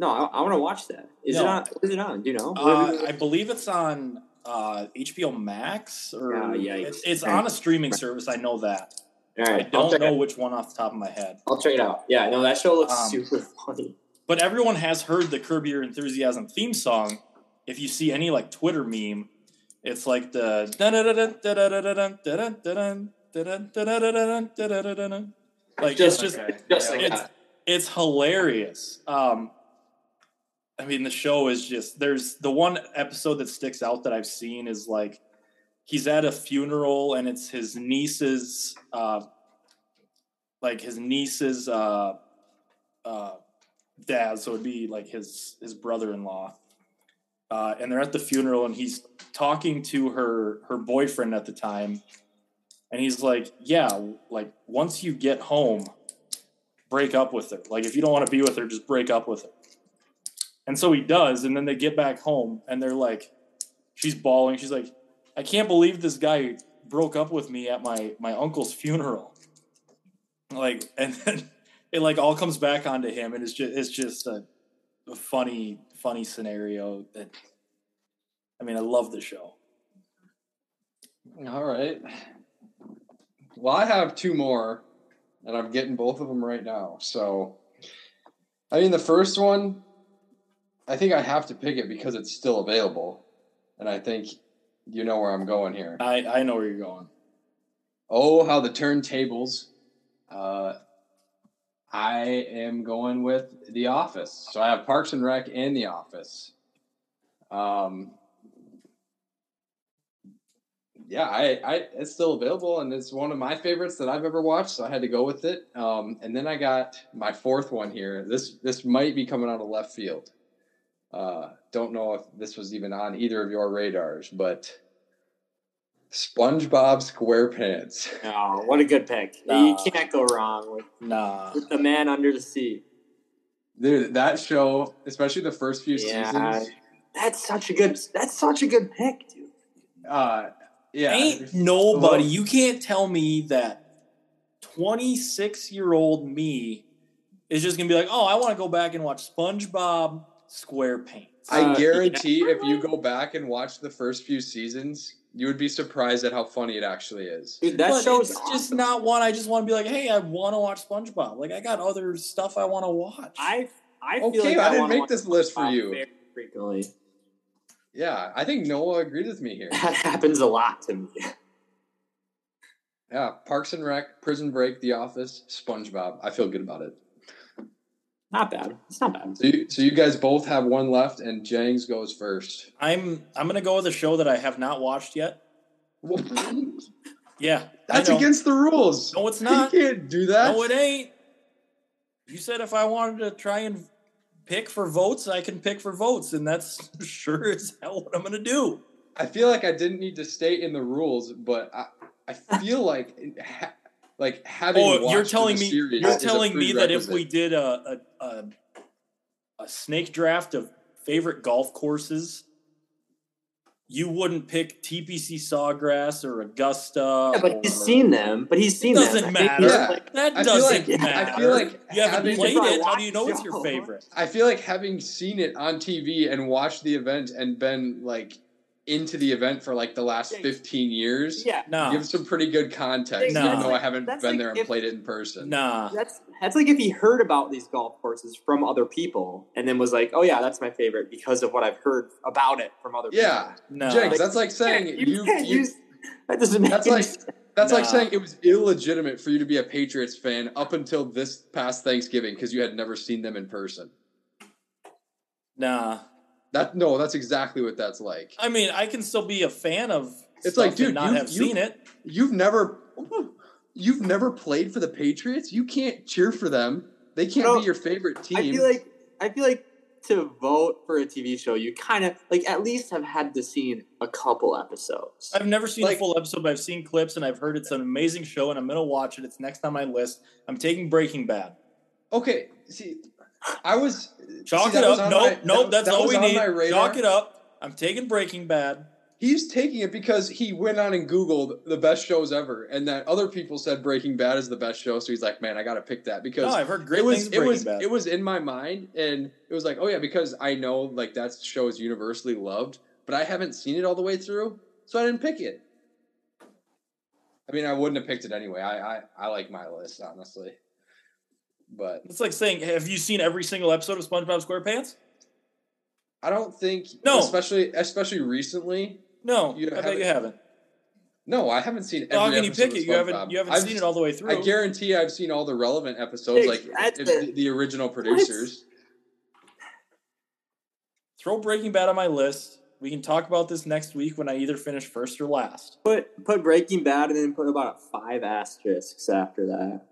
no, I, I want to watch that. Is it on? Is it on? Do you know? Uh, I believe it's on uh, HBO Max or Ah, yikes. it's, it's on a streaming service. I know that. All I don't know which one off the top of my head. I'll check it out. Yeah, no, that show looks Um, super funny. But everyone has heard the Curb Your Enthusiasm theme song. If you see any like Twitter meme, it's like the like it's Just- just Just like it's that. it's hilarious. Um, I mean, the show is just there's the one episode that sticks out that I've seen is like he's at a funeral and it's his niece's uh, like his niece's uh, uh, dad, so it'd be like his his brother-in-law. Uh, and they're at the funeral and he's talking to her her boyfriend at the time. And he's like yeah like once you get home break up with her. Like if you don't want to be with her just break up with her and so he does and then they get back home and they're like she's bawling she's like i can't believe this guy broke up with me at my my uncle's funeral like and then it like all comes back onto him and it's just it's just a, a funny funny scenario that i mean i love the show All right. Well, I have two more, and I'm getting both of them right now. So, I mean, the first one, I think I have to pick it because it's still available, and I think you know where I'm going here. i i know where you're going Oh, how the turntables. Uh, I am going with The Office. So I have Parks and Rec and The Office. Um, yeah, I, I it's still available and it's one of my favorites that I've ever watched, so I had to go with it. Um, and then I got my fourth one here. This this might be coming out of left field. Uh, don't know if this was even on either of your radars, but SpongeBob SquarePants. Oh, what a good pick! Nah. You can't go wrong with, nah with the man under the sea. Dude, that show, especially the first few Yeah, seasons. that's such a good. That's such a good pick, dude. Uh, yeah, Ain't nobody. You can't tell me that 26 year old me is just gonna be like, oh, I want to go back and watch SpongeBob SquarePants. I Uh, guarantee if you go back and watch the first few seasons, you would be surprised at how funny it actually is. Dude, that but show's it's awesome. just not one. I just want to be like, hey, I want to watch SpongeBob. Like I got other stuff I want to watch. I I feel Okay, like I didn't make this list for you. frequently. Yeah, I think Noah agreed with me here. That happens a lot to me. Yeah, Parks and Rec, Prison Break, The Office, SpongeBob. I feel good about it. Not bad. It's not bad. So you, so you guys both have one left, and Jangs goes first. I'm I'm gonna go with a show that I have not watched yet. Yeah, That's against the rules. No, it's not. You can't do that. No, it ain't. You said if I wanted to try and pick for votes, I can pick for votes, and that's sure as hell what I'm gonna do. I feel like I didn't need to state in the rules, but I, I feel like ha, like having. Oh, you're telling me series you're telling me that if we did a, a a a snake draft of favorite golf courses, you wouldn't pick TPC Sawgrass or Augusta. Yeah, but or, he's seen them. But he's seen doesn't I think matter. Yeah. like- That I doesn't like matter. I feel like you haven't having, played it. How do you know it's your favorite? I feel like having seen it on TV and watched the event and been like into the event for like the last 15 years yeah, Nah, gives some pretty good context, No. even though I haven't That's been like there and if- played it in person. nah. that's that's like if he heard about these golf courses from other people and then was like, "Oh yeah, that's my favorite because of what I've heard about it from other people. Yeah, people." No. Jenks, that's like saying Yeah, you, can't you use that doesn't make That's like- sense. That's like saying it was illegitimate for you to be a Patriots fan up until this past Thanksgiving because you had never seen them in person. nah. That no, that's exactly what that's like. I mean, I can still be a fan of. It's stuff like, and dude, not you- have you- seen it. You've never, you've never played for the Patriots. You can't cheer for them. They can't No, be your favorite team. I feel like I feel like to vote for a TV show, you kind of like at least have had to seen a couple episodes. I've never seen Like- a full episode, but I've seen clips and I've heard it's an amazing show, and I'm gonna watch it. It's next on my list. I'm taking Breaking Bad. okay, see, I was Chalk see, it up. Nope, my- nope. that- that's that all we need. Chalk it up. I'm taking Breaking Bad. He's taking it because he went on and Googled the best shows ever, and that other people said Breaking Bad is the best show. So he's like, man, I got to pick that because No, I've heard great it was things. it was Bad. it was in my mind, and it was like, oh yeah, because I know like that show is universally loved, but I haven't seen it all the way through, so I didn't pick it. I mean, I wouldn't have picked it anyway. I I, I like my list honestly, but It's like saying, "Have you seen every single episode of SpongeBob SquarePants?" I don't think No. especially especially recently. No, You I bet you haven't. No, I haven't seen. Every Well, how can you pick it? You haven't. You haven't I've seen it all the way through. I guarantee I've seen all the relevant episodes, Hey, like the- the, the original producers. Throw Breaking Bad on my list. We can talk about this next week when I either finish first or last. Put put Breaking Bad and then put about five asterisks after that.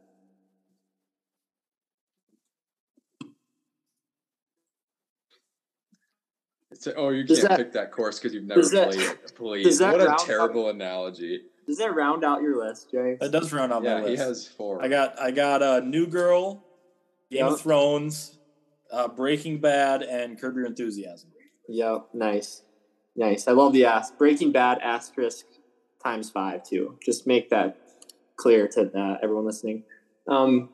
It's a- oh, you Does can't that- pick that course because you've never does that- played it. Please, what a round terrible analogy. Does that round out your list, Jay? That does round out Yeah, my list. he has four. I got I got uh, New Girl, Game Yep. of Thrones, uh, Breaking Bad, and Curb Your Enthusiasm. Yep, nice, nice. I love the ass. Breaking Bad asterisk times five too. Just make that clear to uh, everyone listening. Um,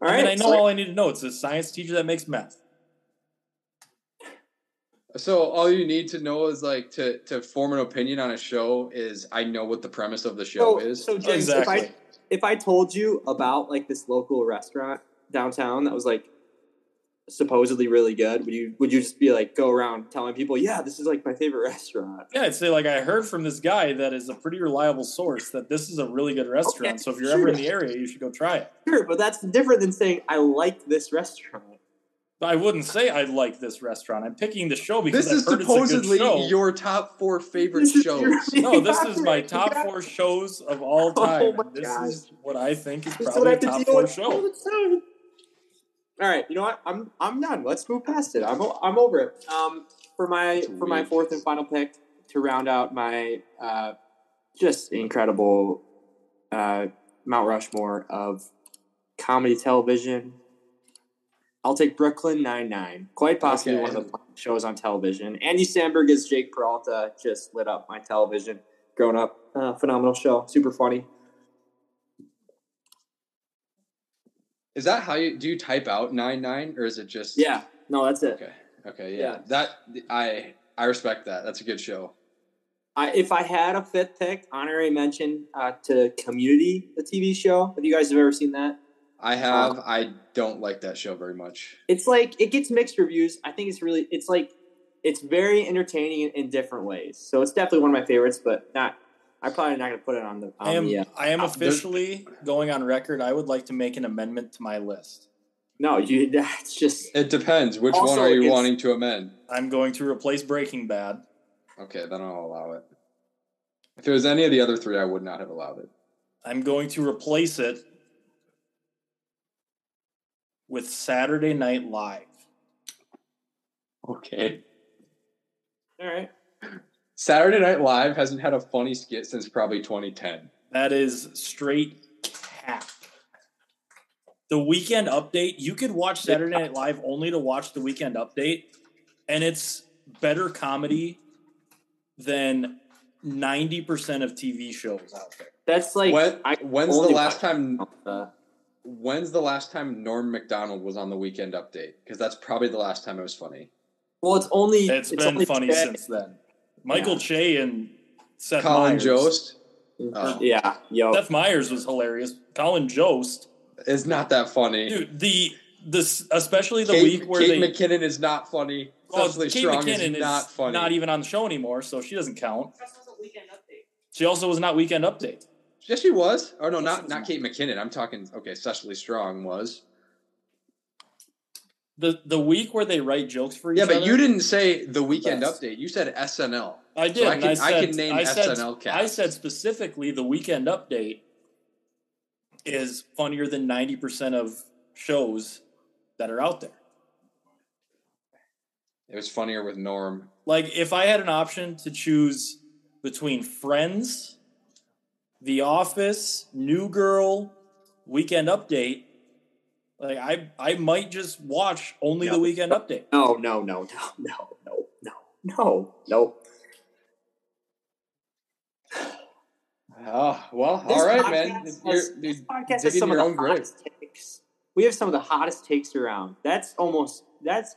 all I I know so- all I need to know. It's a science teacher that makes meth. So all you need to know is like to to form an opinion on a show is I know what the premise of the show so, is. so James, if. I if I told you about like this local restaurant downtown that was like supposedly really good, would you would you just be like go around telling people, yeah, this is like my favorite restaurant? Yeah, I'd say like I heard from this guy that is a pretty reliable source that this is a really good restaurant. Okay, so if you're sure. ever in the area, you should go try it. Sure, but that's different than saying I like this restaurant. But I wouldn't say I like this restaurant. I'm picking the show because This is I've heard it's a supposedly good show. your top four favorite shows. no, this is my top four shows of all Oh time. my this gosh. is what I think is This is probably I a have to top four show. All right, you know what? I'm I'm done. Let's move past it. I'm o- I'm over it. Um, for my It's for my fourth and final pick to round out my uh, just incredible uh, Mount Rushmore of comedy television. I'll take Brooklyn Nine Nine. Quite possibly Okay. one of the shows on television. Andy Samberg as Jake Peralta just lit up my television growing up. Uh, phenomenal show, super funny. Is that how you do you type out nine nine or is it just Yeah, no, that's it. Okay. Okay. Yeah. Yeah. That I I respect that. That's a good show. I, if I had a fifth pick, honorary mention uh, to Community, the TV show. If you guys have ever seen that, I have. I don't like that show very much. it's like it gets mixed reviews. I think it's really, it's like, it's very entertaining in, in different ways. So it's definitely one of my favorites, but not. I'm probably not going to put it on the. On I am the, uh, I am uh, officially going on record. I would like to make an amendment to my list. no, you. That's just. It depends. Which one are you wanting to amend? I'm going to replace Breaking Bad. Okay, then I'll allow it. If it was any of the other three, I would not have allowed it. I'm going to replace it with Saturday Night Live. Okay. All right. Saturday Night Live hasn't had a funny skit since probably 2010. That is straight cap. The weekend update, you could watch Saturday Night Live only to watch the weekend update, and it's better comedy than 90% of TV shows out there. That's like. when, I when's the last time? Uh, When's the last time Norm Macdonald was on the Weekend Update? Because that's probably the last time it was funny. well, it's only. It's been only funny Chad- since then. Michael Che and Seth Colin Meyers. Jost mm-hmm. Oh. Yeah, yo. Seth Meyers was hilarious. Colin Jost, is not that funny. dude. The this especially the Kate, week where Kate they McKinnon is not funny. well, Cecily Kate Strong McKinnon is not funny. not even on the show anymore, so she doesn't count. Press was a weekend update. She also was not weekend update. Yes, she was. Or no, Yes, not not. Kate McKinnon. I'm talking. Okay, Cecily Strong was. The the week where they write jokes for each Yeah, other. but you didn't say the Weekend Best. Update. You said SNL. I did. So I can- I, I can name I said, SNL I said specifically the weekend update is funnier than ninety percent of shows that are out there. It was funnier with Norm. Like if I had an option to choose between Friends, The Office, New Girl, Weekend Update, like I I might just watch only No. the Weekend Update. No, no, no, no, no, no, no, no, no. Oh ah, well, This all right, man. has- You're, this you're podcast has some of the own grave. hottest takes. We have some of the hottest takes around. That's almost that's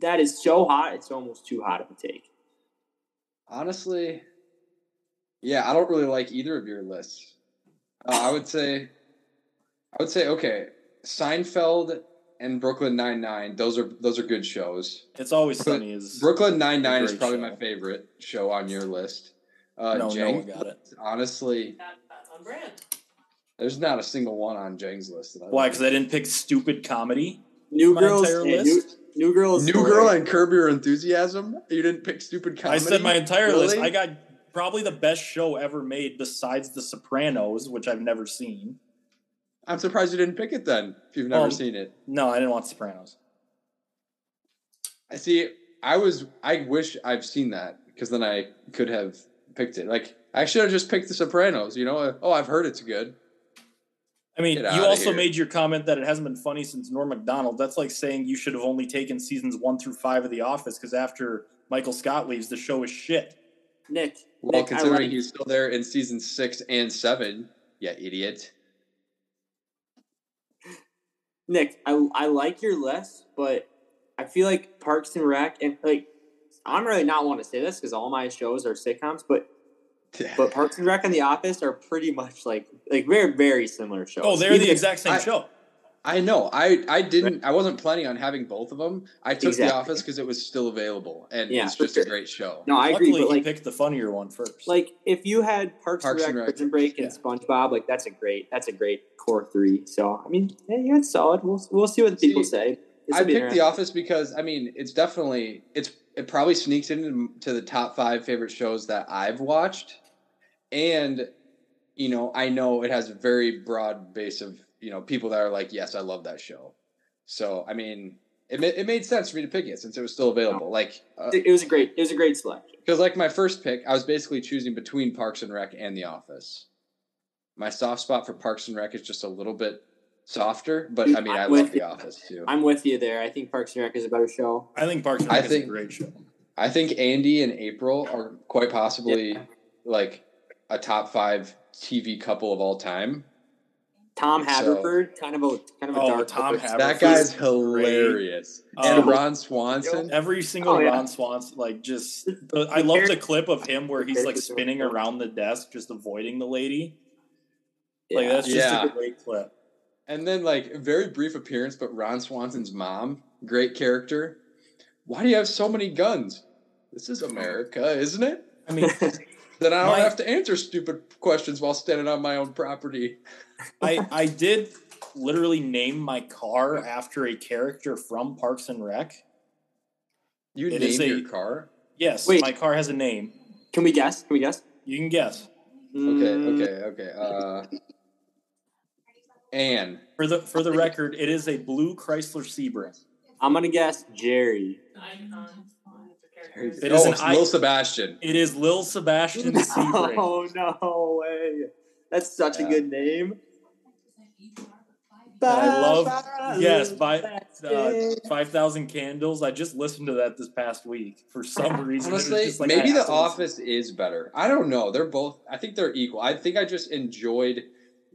that is so hot. It's almost too hot of a take. Honestly, yeah, I don't really like either of your lists. Uh, I would say, I would say, okay, Seinfeld and Brooklyn Nine Nine. Those are those are good shows. It's always Brooklyn- sunny is Brooklyn Nine Nine is probably show. my favorite show on your list. Uh, no, no Jang- one got it. honestly, That, that's on brand. there's not a single one on Jang's list. That I Why? Because I didn't pick stupid comedy. New My girls, entire yeah, list? new, new girls, New Girl and Curb Your Enthusiasm. You didn't pick stupid comedy. I said my entire list. I got probably the best show ever made besides The Sopranos, which I've never seen. I'm surprised you didn't pick it then. If you've never Um, seen it. No, I didn't watch Sopranos. I see. I was. I wish I've seen that because then I could have picked it. Like I should have just picked The Sopranos. You know. Oh, I've heard it's good. I mean, Get you also here. made your comment that it hasn't been funny since Norm Macdonald. That's like saying you should have only taken seasons one through five of The Office because after Michael Scott leaves, the show is shit. Nick. Well, Nick, considering like- he's still there in season six and seven. Yeah, idiot. Nick, I I like your list, but I feel like Parks and Rec and like I'm really not want to say this because all my shows are sitcoms, but but Parks and Rec and The Office are pretty much like like very very similar shows. Oh, they're Even the if- exact same I- show. I know. I I didn't. I wasn't planning on having both of them. I took Exactly. The Office because it was still available, and Yeah, it's just sure. a great show. No, I agree, but he like picked the funnier one first. like if you had Parks, Parks and and Rec, Rec. Prison Break, and Yeah. SpongeBob, like that's a great that's a great core three. So I mean, yeah, yeah, it's solid. We'll we'll see what the people See, say. This I picked The. Office because I mean it's definitely it's it probably sneaks into the top five favorite shows that I've watched, and you know I know it has a very broad base of you know people that are like yes I love that show, so I mean it ma- it made sense for me to pick it since it was still available. Like uh, It was a great it was a great selection. because like my first pick I was basically choosing between Parks and Rec and The Office. My soft spot for Parks and Rec is just a little bit softer, but I mean I'm With love The you. Office too. I'm with you there. I think Parks and Rec is a better show. I think Parks and I Rec is think- a great show. I think Andy and April are quite possibly Yeah. like a top five TV couple of all time. Tom So- Haverford, kind of a kind of a Oh, dark. Tom. Haverford. That guy's hilarious. Um, and Ron Swanson. Every single Oh, yeah. Ron Swanson, like just, the, I love the clip of him where he's like spinning around the desk, just avoiding the lady. Like that's just Yeah. a great clip. And then like very brief appearance, but Ron Swanson's mom, great character. Why do you have so many guns? This is America, isn't it? I mean, Then I don't My- have to answer stupid questions while standing on my own property. I I did literally name my car after a character from Parks and Rec. You It named a- your car? Yes, Wait. my car has a name. Can we guess? Can we guess? You can guess. Okay, Mm, okay, okay. Uh Anne. For the for the record, it is a blue Chrysler Sebring. I'm gonna guess Jerry. Icon. It oh, is an it's I- Lil Sebastian. It is Lil Sebastian Sebring. Oh no way! That's such a good name. I love- yes, by- Uh, Five thousand candles. I just listened to that this past week for some reason. Honestly, like, maybe The to listen. Office is better. I don't know. They're both. I think they're equal. I think I just enjoyed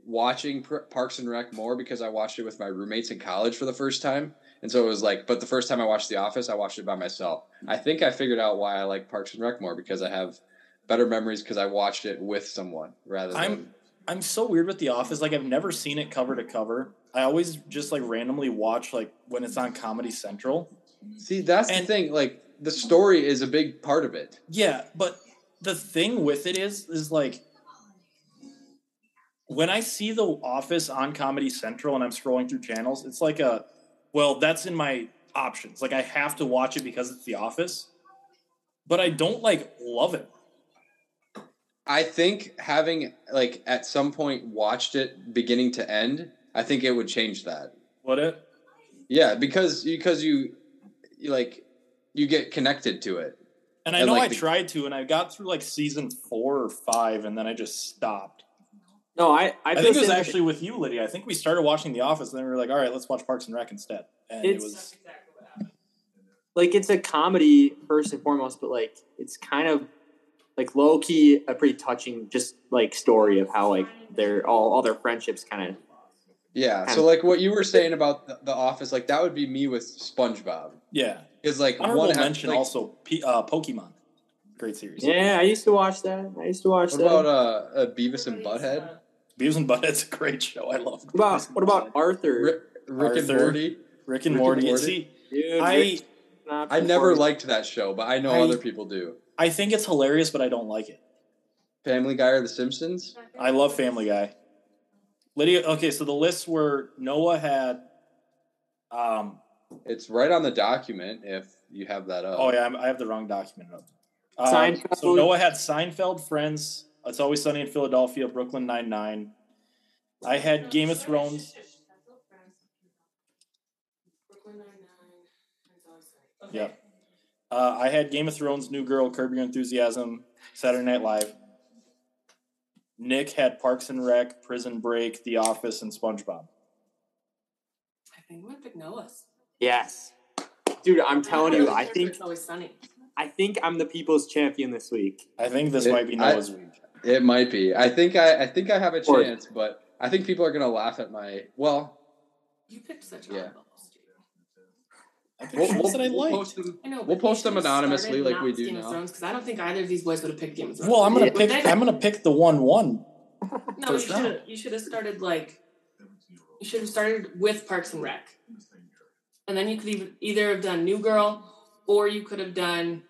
watching Pr- Parks and Rec more because I watched it with my roommates in college for the first time, and so it was like. But the first time I watched The Office, I watched it by myself. I think I figured out why I like Parks and Rec more because I have better memories because I watched it with someone rather than. I'm- I'm so weird with The Office. Like I've never seen it cover to cover. I always just like randomly watch like when it's on Comedy Central. See, that's the thing. Like the story is a big part of it. Yeah, but the thing with it is, is like when I see The Office on Comedy Central and I'm scrolling through channels, it's like a, well, that's in my options. Like I have to watch it because it's The Office, but I don't like love it. I think having like at some point watched it beginning to end, I think it would change that. What it? Yeah, because because you, you like you get connected to it. And I And, know like, I the- tried to, and I got through like season four or five, and then I just stopped. No, I I, I, think it was actually with you, Lydia. I think we started watching The Office, and then we were like, "All right, let's watch Parks and Rec instead." And it was exactly like it's a comedy first and foremost, but like it's kind of like low key a pretty touching just like story of how like their all all their friendships kind of Yeah. Kind So like what you were saying about the, the Office, like that would be me with SpongeBob. yeah. Is like Honorable one half- mention like, also P- uh, Pokemon, great series. yeah. I used to watch that. I used to watch What that. about uh, uh Beavis and Butthead? Beavis and Butthead's a great show. I love. what about what about Arthur? Rick, Rick and Arthur. Morty. Rick and Rick and Morty? Morty? See, Dude, I I never liked that show, but I know I- other people do. I think it's hilarious, but I don't like it. Family Guy or The Simpsons? I love Family Guy. Lydia, okay, so the lists were Noah had. Um. It's right on the document if you have that up. Oh yeah, I'm- I have the wrong document up. Um, Seinfeld. so Noah had Seinfeld, Friends, It's Always Sunny in Philadelphia, Brooklyn Nine Nine. I had Game of Thrones. Brooklyn Nine-Nine. It's always sunny. Yeah. Uh, I had Game of Thrones, New Girl, Curb Your Enthusiasm, Saturday Night Live. Nick had Parks and Rec, Prison Break, The Office, and SpongeBob. I think I'm gonna pick Noah's. Yes, dude. I'm telling you, I think it's always sunny. I think I'm the people's champion this week. I think this It- might be I- Noah's week. It might be. I think I, I think I have a chance, but I think people are gonna laugh at my well. You picked such Yeah. oddballs, dude. I picked We'll, we'll, that I we'll liked. post them. I know. We'll post them anonymously like we do Game now. Because I don't think either of these boys would have picked Game of Thrones. Well, I'm gonna But pick. then- I'm gonna pick the one one. No, you should have. You should have started like. You should have started with Parks and Rec, and then you could even either have done New Girl, or you could have done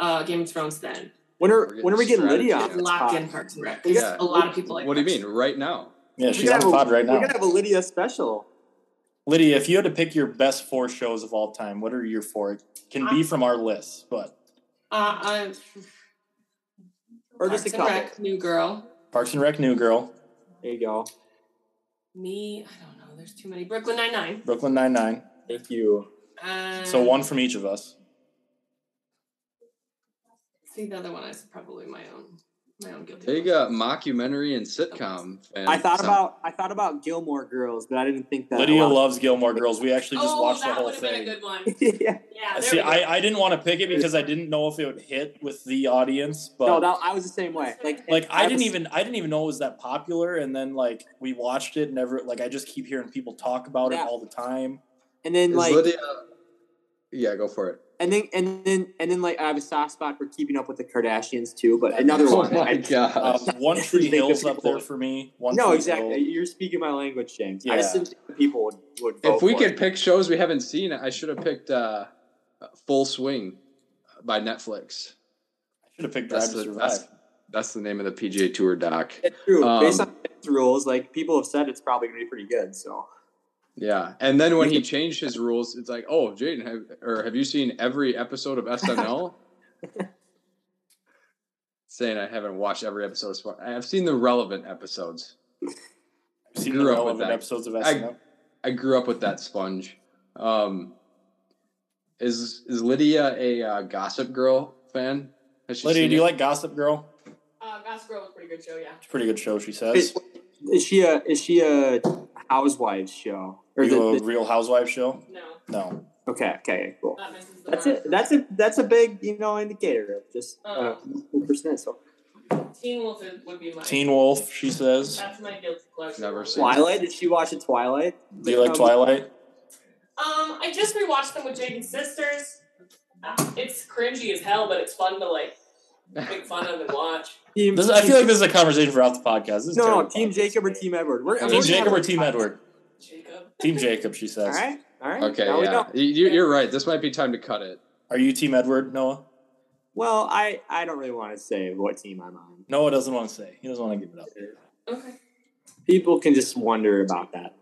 uh, Game of Thrones. Then When We're when are we getting. Lydia on Just the in Parks and Rec. We Because a lot of people like. What do you mean? Right now? Yeah, she's on the pod right now. We're gonna have a Lydia special. Lydia, if you had to pick your best four shows of all time, what are your four? It can be from our list, but Rec. Uh, Or Parks just a and couple. Rec, New Girl. Parks and Rec, New Girl, There you go. Me, I don't know. There's too many. Brooklyn Nine Nine. Brooklyn Nine Nine. Thank you. Uh, So one from each of us. See, the other one is probably my own. My own guilty. Big uh, mockumentary and sitcom. fan. I thought Some- about I thought about Gilmore Girls, but I didn't think that. Lydia a loves Gilmore Girls. We actually just oh, watched the that whole would have been a thing. good one. yeah. Yeah. See. I, I didn't want to pick it because I didn't know if it would hit with the audience, but No, that, I was the same way. Like, like I didn't was- even I didn't even know it was that popular, and then like we watched it, never like I just keep hearing people talk about Yeah. it all the time. And then Is like, Lydia? Yeah, go for it. and then and then and then like I have a soft spot for Keeping Up with the Kardashians too. But another oh one. my I- gosh. Uh, One Tree Think Hill's up there for me. One no, exactly. Hill. You're speaking my language, James. I just didn't think people would would. Vote if we for could it. pick shows we haven't seen, I should have picked uh, Full Swing by Netflix. I should have picked Drive That's to the, Survive. that's, that's the name of the PGA Tour doc. It's true. Um, Based on its rules, like people have said, it's probably gonna be pretty good. So Yeah, and then when he changed his rules, it's like, oh, Jaden, have, or have you seen every episode of SNL? Saying I haven't watched every episode. Of Sp- I've seen the relevant episodes. I've seen grew the up with relevant that. episodes of SNL. I grew up with that sponge. Um, is is Lydia a uh, Gossip Girl fan? Has she Lydia, seen do you it? like Gossip Girl? uh, Gossip Girl was a pretty good show. Yeah. It's a pretty good show, she is, says. is she a is she a housewives show or you the, a the- Real Housewives show? No, No. okay okay cool. not That's it. That's a that's a big you know indicator of just uh, percent. So Teen Wolf would be my. Teen Wolf, she says. That's my guilty pleasure. Never seen Twilight. Did she watch a Twilight? Do you like Twilight? Um, I just rewatched them with Jaden's sisters. It's cringy as hell, but it's fun to like make fun of and watch. Team, This, I feel like this is a conversation for off the podcast. This is no, no, Team podcast. Jacob or Team Edward. We're, Team Team we're Jacob or Team a- Edward? Jacob. Team Jacob, she says. All right, all right. Okay, now yeah. You- you- you're right. This might be time to cut it. Are you Team Edward, Noah? Well, I I don't really want to say what team I'm on. Noah doesn't want to say. He doesn't want to give it up. Okay. People can just wonder about that.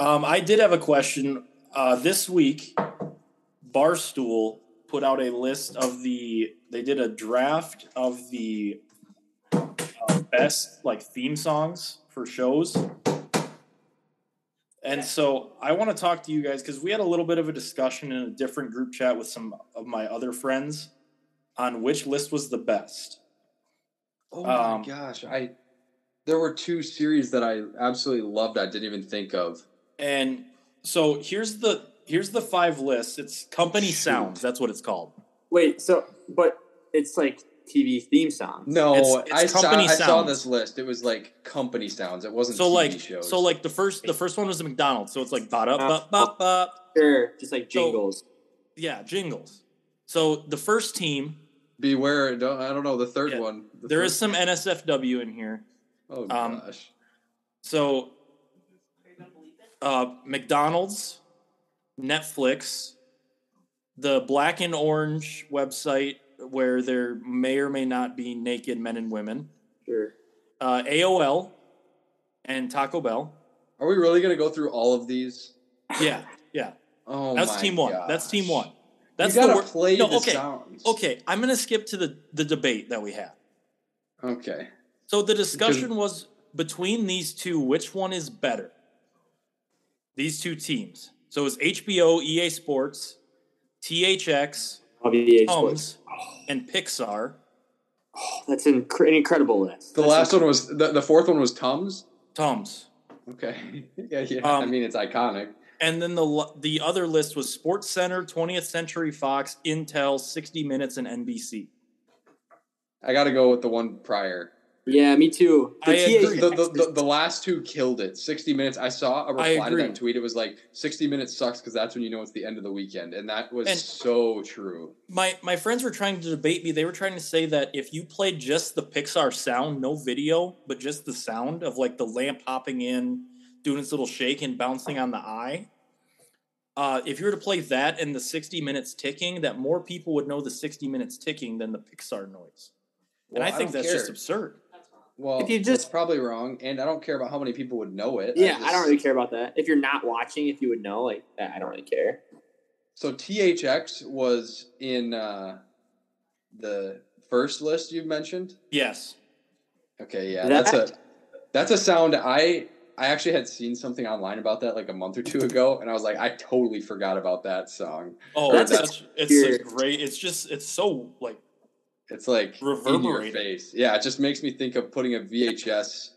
Um, I did have a question. Uh, this week, Barstool put out a list of the. They did a draft of the uh, best like theme songs for shows. And so I want to talk to you guys because we had a little bit of a discussion in a different group chat with some of my other friends on which list was the best. Oh Um, my gosh, I there were two series that I absolutely loved. I didn't even think of. And so here's the here's the five lists. It's company Shoot. sounds. That's what it's called. Wait, so but it's like TV theme songs. No, It's- it's I saw company I saw this list. It was like company sounds. It wasn't So TV like shows. so like the first the first one was the McDonald's. So it's like ba da ba ba ba. Sure, just like So- jingles. Yeah, jingles. So the first team, beware. Don't, I don't know the third Yeah. one. The there third- is some NSFW in here. Oh um, gosh. So uh, McDonald's, Netflix, the Black and Orange website where there may or may not be naked men and women, Sure. uh, AOL, and Taco Bell. Are we really gonna go through all of these? Yeah, yeah. Oh, That's team one. That's team one. That's you gotta the wor- play No, the okay. sounds. Okay, I'm gonna skip to the the debate that we had. Okay. So the discussion was between these two, which one is better? These two teams. So it was HBO, EA Sports, THX, Of EA Sports. Tums, and Pixar. Oh, that's an, incre- an incredible list. The That's last one was the, the fourth one was Tums. Tums. Okay. yeah, yeah. I Um, mean, it's iconic. And then the the other list was Sports Center, 20th Century Fox, Intel, 60 Minutes, and NBC. I got to go with the one prior. Yeah, me too. The I THX agree. The, the, the, the last two killed it. 60 minutes. I saw a reply to that tweet. It was like 60 minutes sucks because that's when you know it's the end of the weekend. And that was And- so true. My my friends were trying to debate me. They were trying to say that if you played just the Pixar sound, no video, but just the sound of like the lamp hopping in, doing its little shake and bouncing on the eye. Uh, if you were to play that and the 60 minutes ticking, that more people would know the 60 minutes ticking than the Pixar noise. And Well, I think don't that's just absurd. That's wrong. Well, If you that's just- probably wrong. And I don't care about how many people would know it. Yeah, I, just- don't really care about that. If you're not watching, if you would know, like I don't really care. So THX was in uh, the first list you mentioned. Yes. Okay, yeah, That- that's a that's a sound I I actually had seen something online about that like a month or two ago, and I was like, I totally forgot about that song. Oh, That's it's a such, it's a great. It's just it's so like It's like in your Reverberating. face. Yeah, it just makes me think of putting a VHS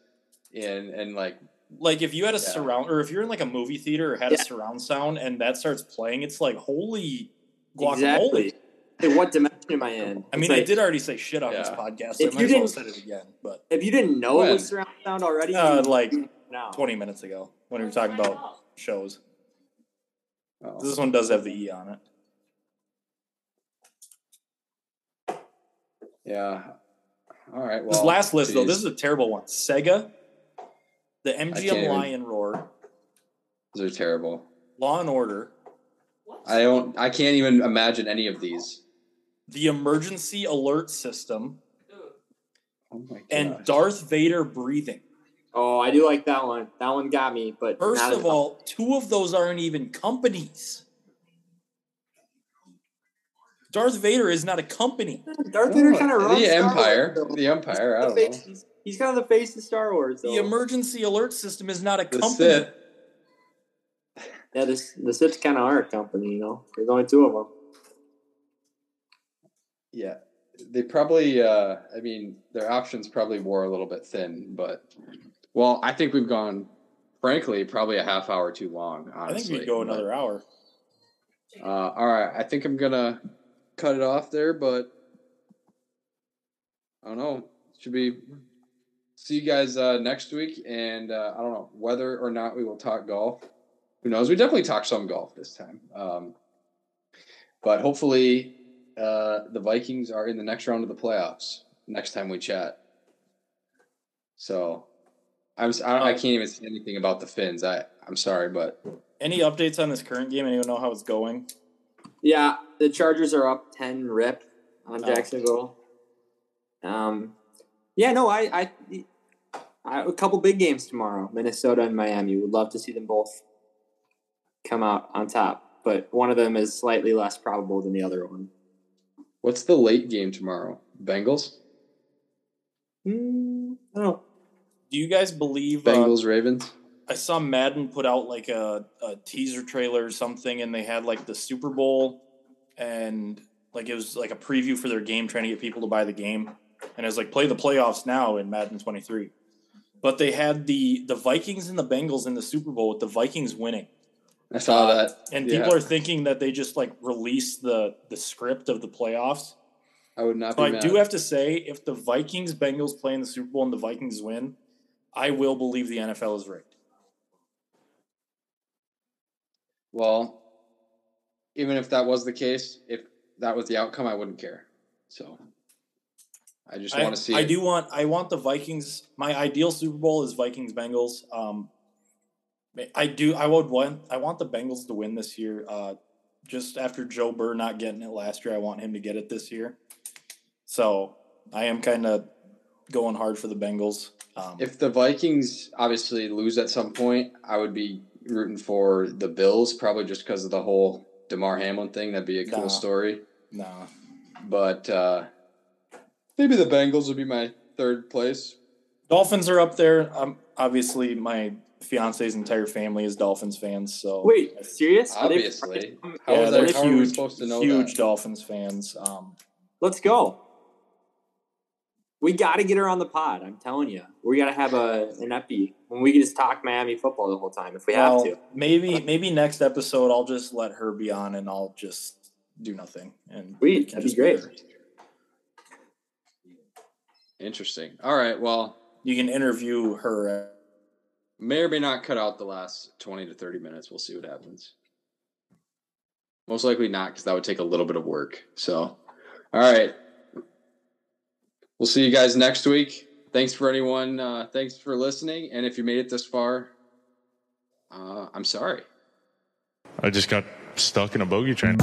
in and like Like if you had a Yeah. surround, or if you're in like a movie theater or had Yeah. a surround sound, and that starts playing, it's like holy guacamole. Exactly. Hey, what dimension am I in? I mean, It's I like, did already say shit on this podcast. So If I might you as well didn't- said it again. But If you didn't know When? it was surround sound already, uh, you- like now. 20 minutes ago when we were talking about shows, oh, this one does have the E on it. Yeah. All right. Well, This last list though, this is a terrible one. Sega, the can't MGM even- Lion Roar, these are terrible. Law and Order, What? I don't. I can't even imagine any of these. the Emergency Alert System, Oh my god. and Darth Vader breathing. Oh, I do like that one. That one got me. But First of all, two of those aren't even companies. Darth Vader is not a company. Darth Vader kind of runs the Star Empire. Wars, the Empire. I He's don't the know. He's, he's kind of the face of Star Wars. Though. The emergency alert system is not a The company. Sith. yeah, this the Siths kind of are a company. You know, there's only two of them. Yeah. They probably. uh I mean, their options probably wore a little bit thin, but well, I think we've gone. Frankly, probably a half hour too long. I think we go but- another hour. Uh, all right, I think I'm gonna cut it off there, but I don't know. Should be see you guys uh, next week, and uh, I don't know whether or not we will talk golf. Who knows? We definitely talk some golf this time, um, but hopefully uh, the Vikings are in the next round of the playoffs next time we chat. So I'm I, I can't even say anything about the Finns. I I'm sorry, but Any updates on this current game? Anyone know how it's going? Yeah, the Chargers are up ten rip on Oh. Jacksonville. Um, yeah, no, I, I, I, a couple big games tomorrow. Minnesota and Miami. Would love to see them both come out on top, but one of them is slightly less probable than the other one. what's the late game tomorrow? Bengals, Hmm, I don't know. Do you guys believe? Uh, Bengals, Ravens. I saw Madden put out like a, a teaser trailer or something, and they had like the Super Bowl, and like it was like a preview for their game, trying to get people to buy the game, and it was like play the playoffs now in Madden 23. But they had the the Vikings and the Bengals in the Super Bowl with the Vikings winning. I saw Uh, that, And Yeah. people are thinking that they just like released the the script of the playoffs. I would not So I mad. do have to say, if the Vikings Bengals play in the Super Bowl and the Vikings win, I will believe the NFL is rigged. Well, even if that was the case, if that was the outcome, I wouldn't care. So I just I, want to see. I it. do want I want the Vikings. My ideal Super Bowl is Vikings Bengals. Um, I do. I would want. I want the Bengals to win this year. Uh, just after Joe Burrow not getting it last year, I want him to get it this year. So I am kind of going hard for the Bengals. Um, If the Vikings obviously lose at some point, I would be rooting for the Bills, probably just because of the whole Damar Hamlin thing. That'd be a cool Nah. story. nah, But uh, maybe the Bengals would be my third place. Dolphins are up there. Um, obviously, my fiance's entire family is Dolphins fans. So Wait, serious? Obviously, how yeah, is they're that? Are we huge, supposed to know huge that? Dolphins fans. Um, Let's go. We got to get her on the pod. I'm telling you, we got to have a an epi when we can just talk Miami football the whole time if we well, have to. maybe maybe next episode I'll just let her be on and I'll just do nothing and Sweet, it can that'd be just great. her. Interesting. All right. Well, You can interview her. Uh, may or may not cut out the last 20 to 30 minutes. We'll see what happens. Most likely not, because that would take a little bit of work. So, all right. We'll see you guys next week. Thanks for anyone. Uh, thanks for listening. And if you made it this far, uh, I'm sorry. I just got stuck in a bogey train.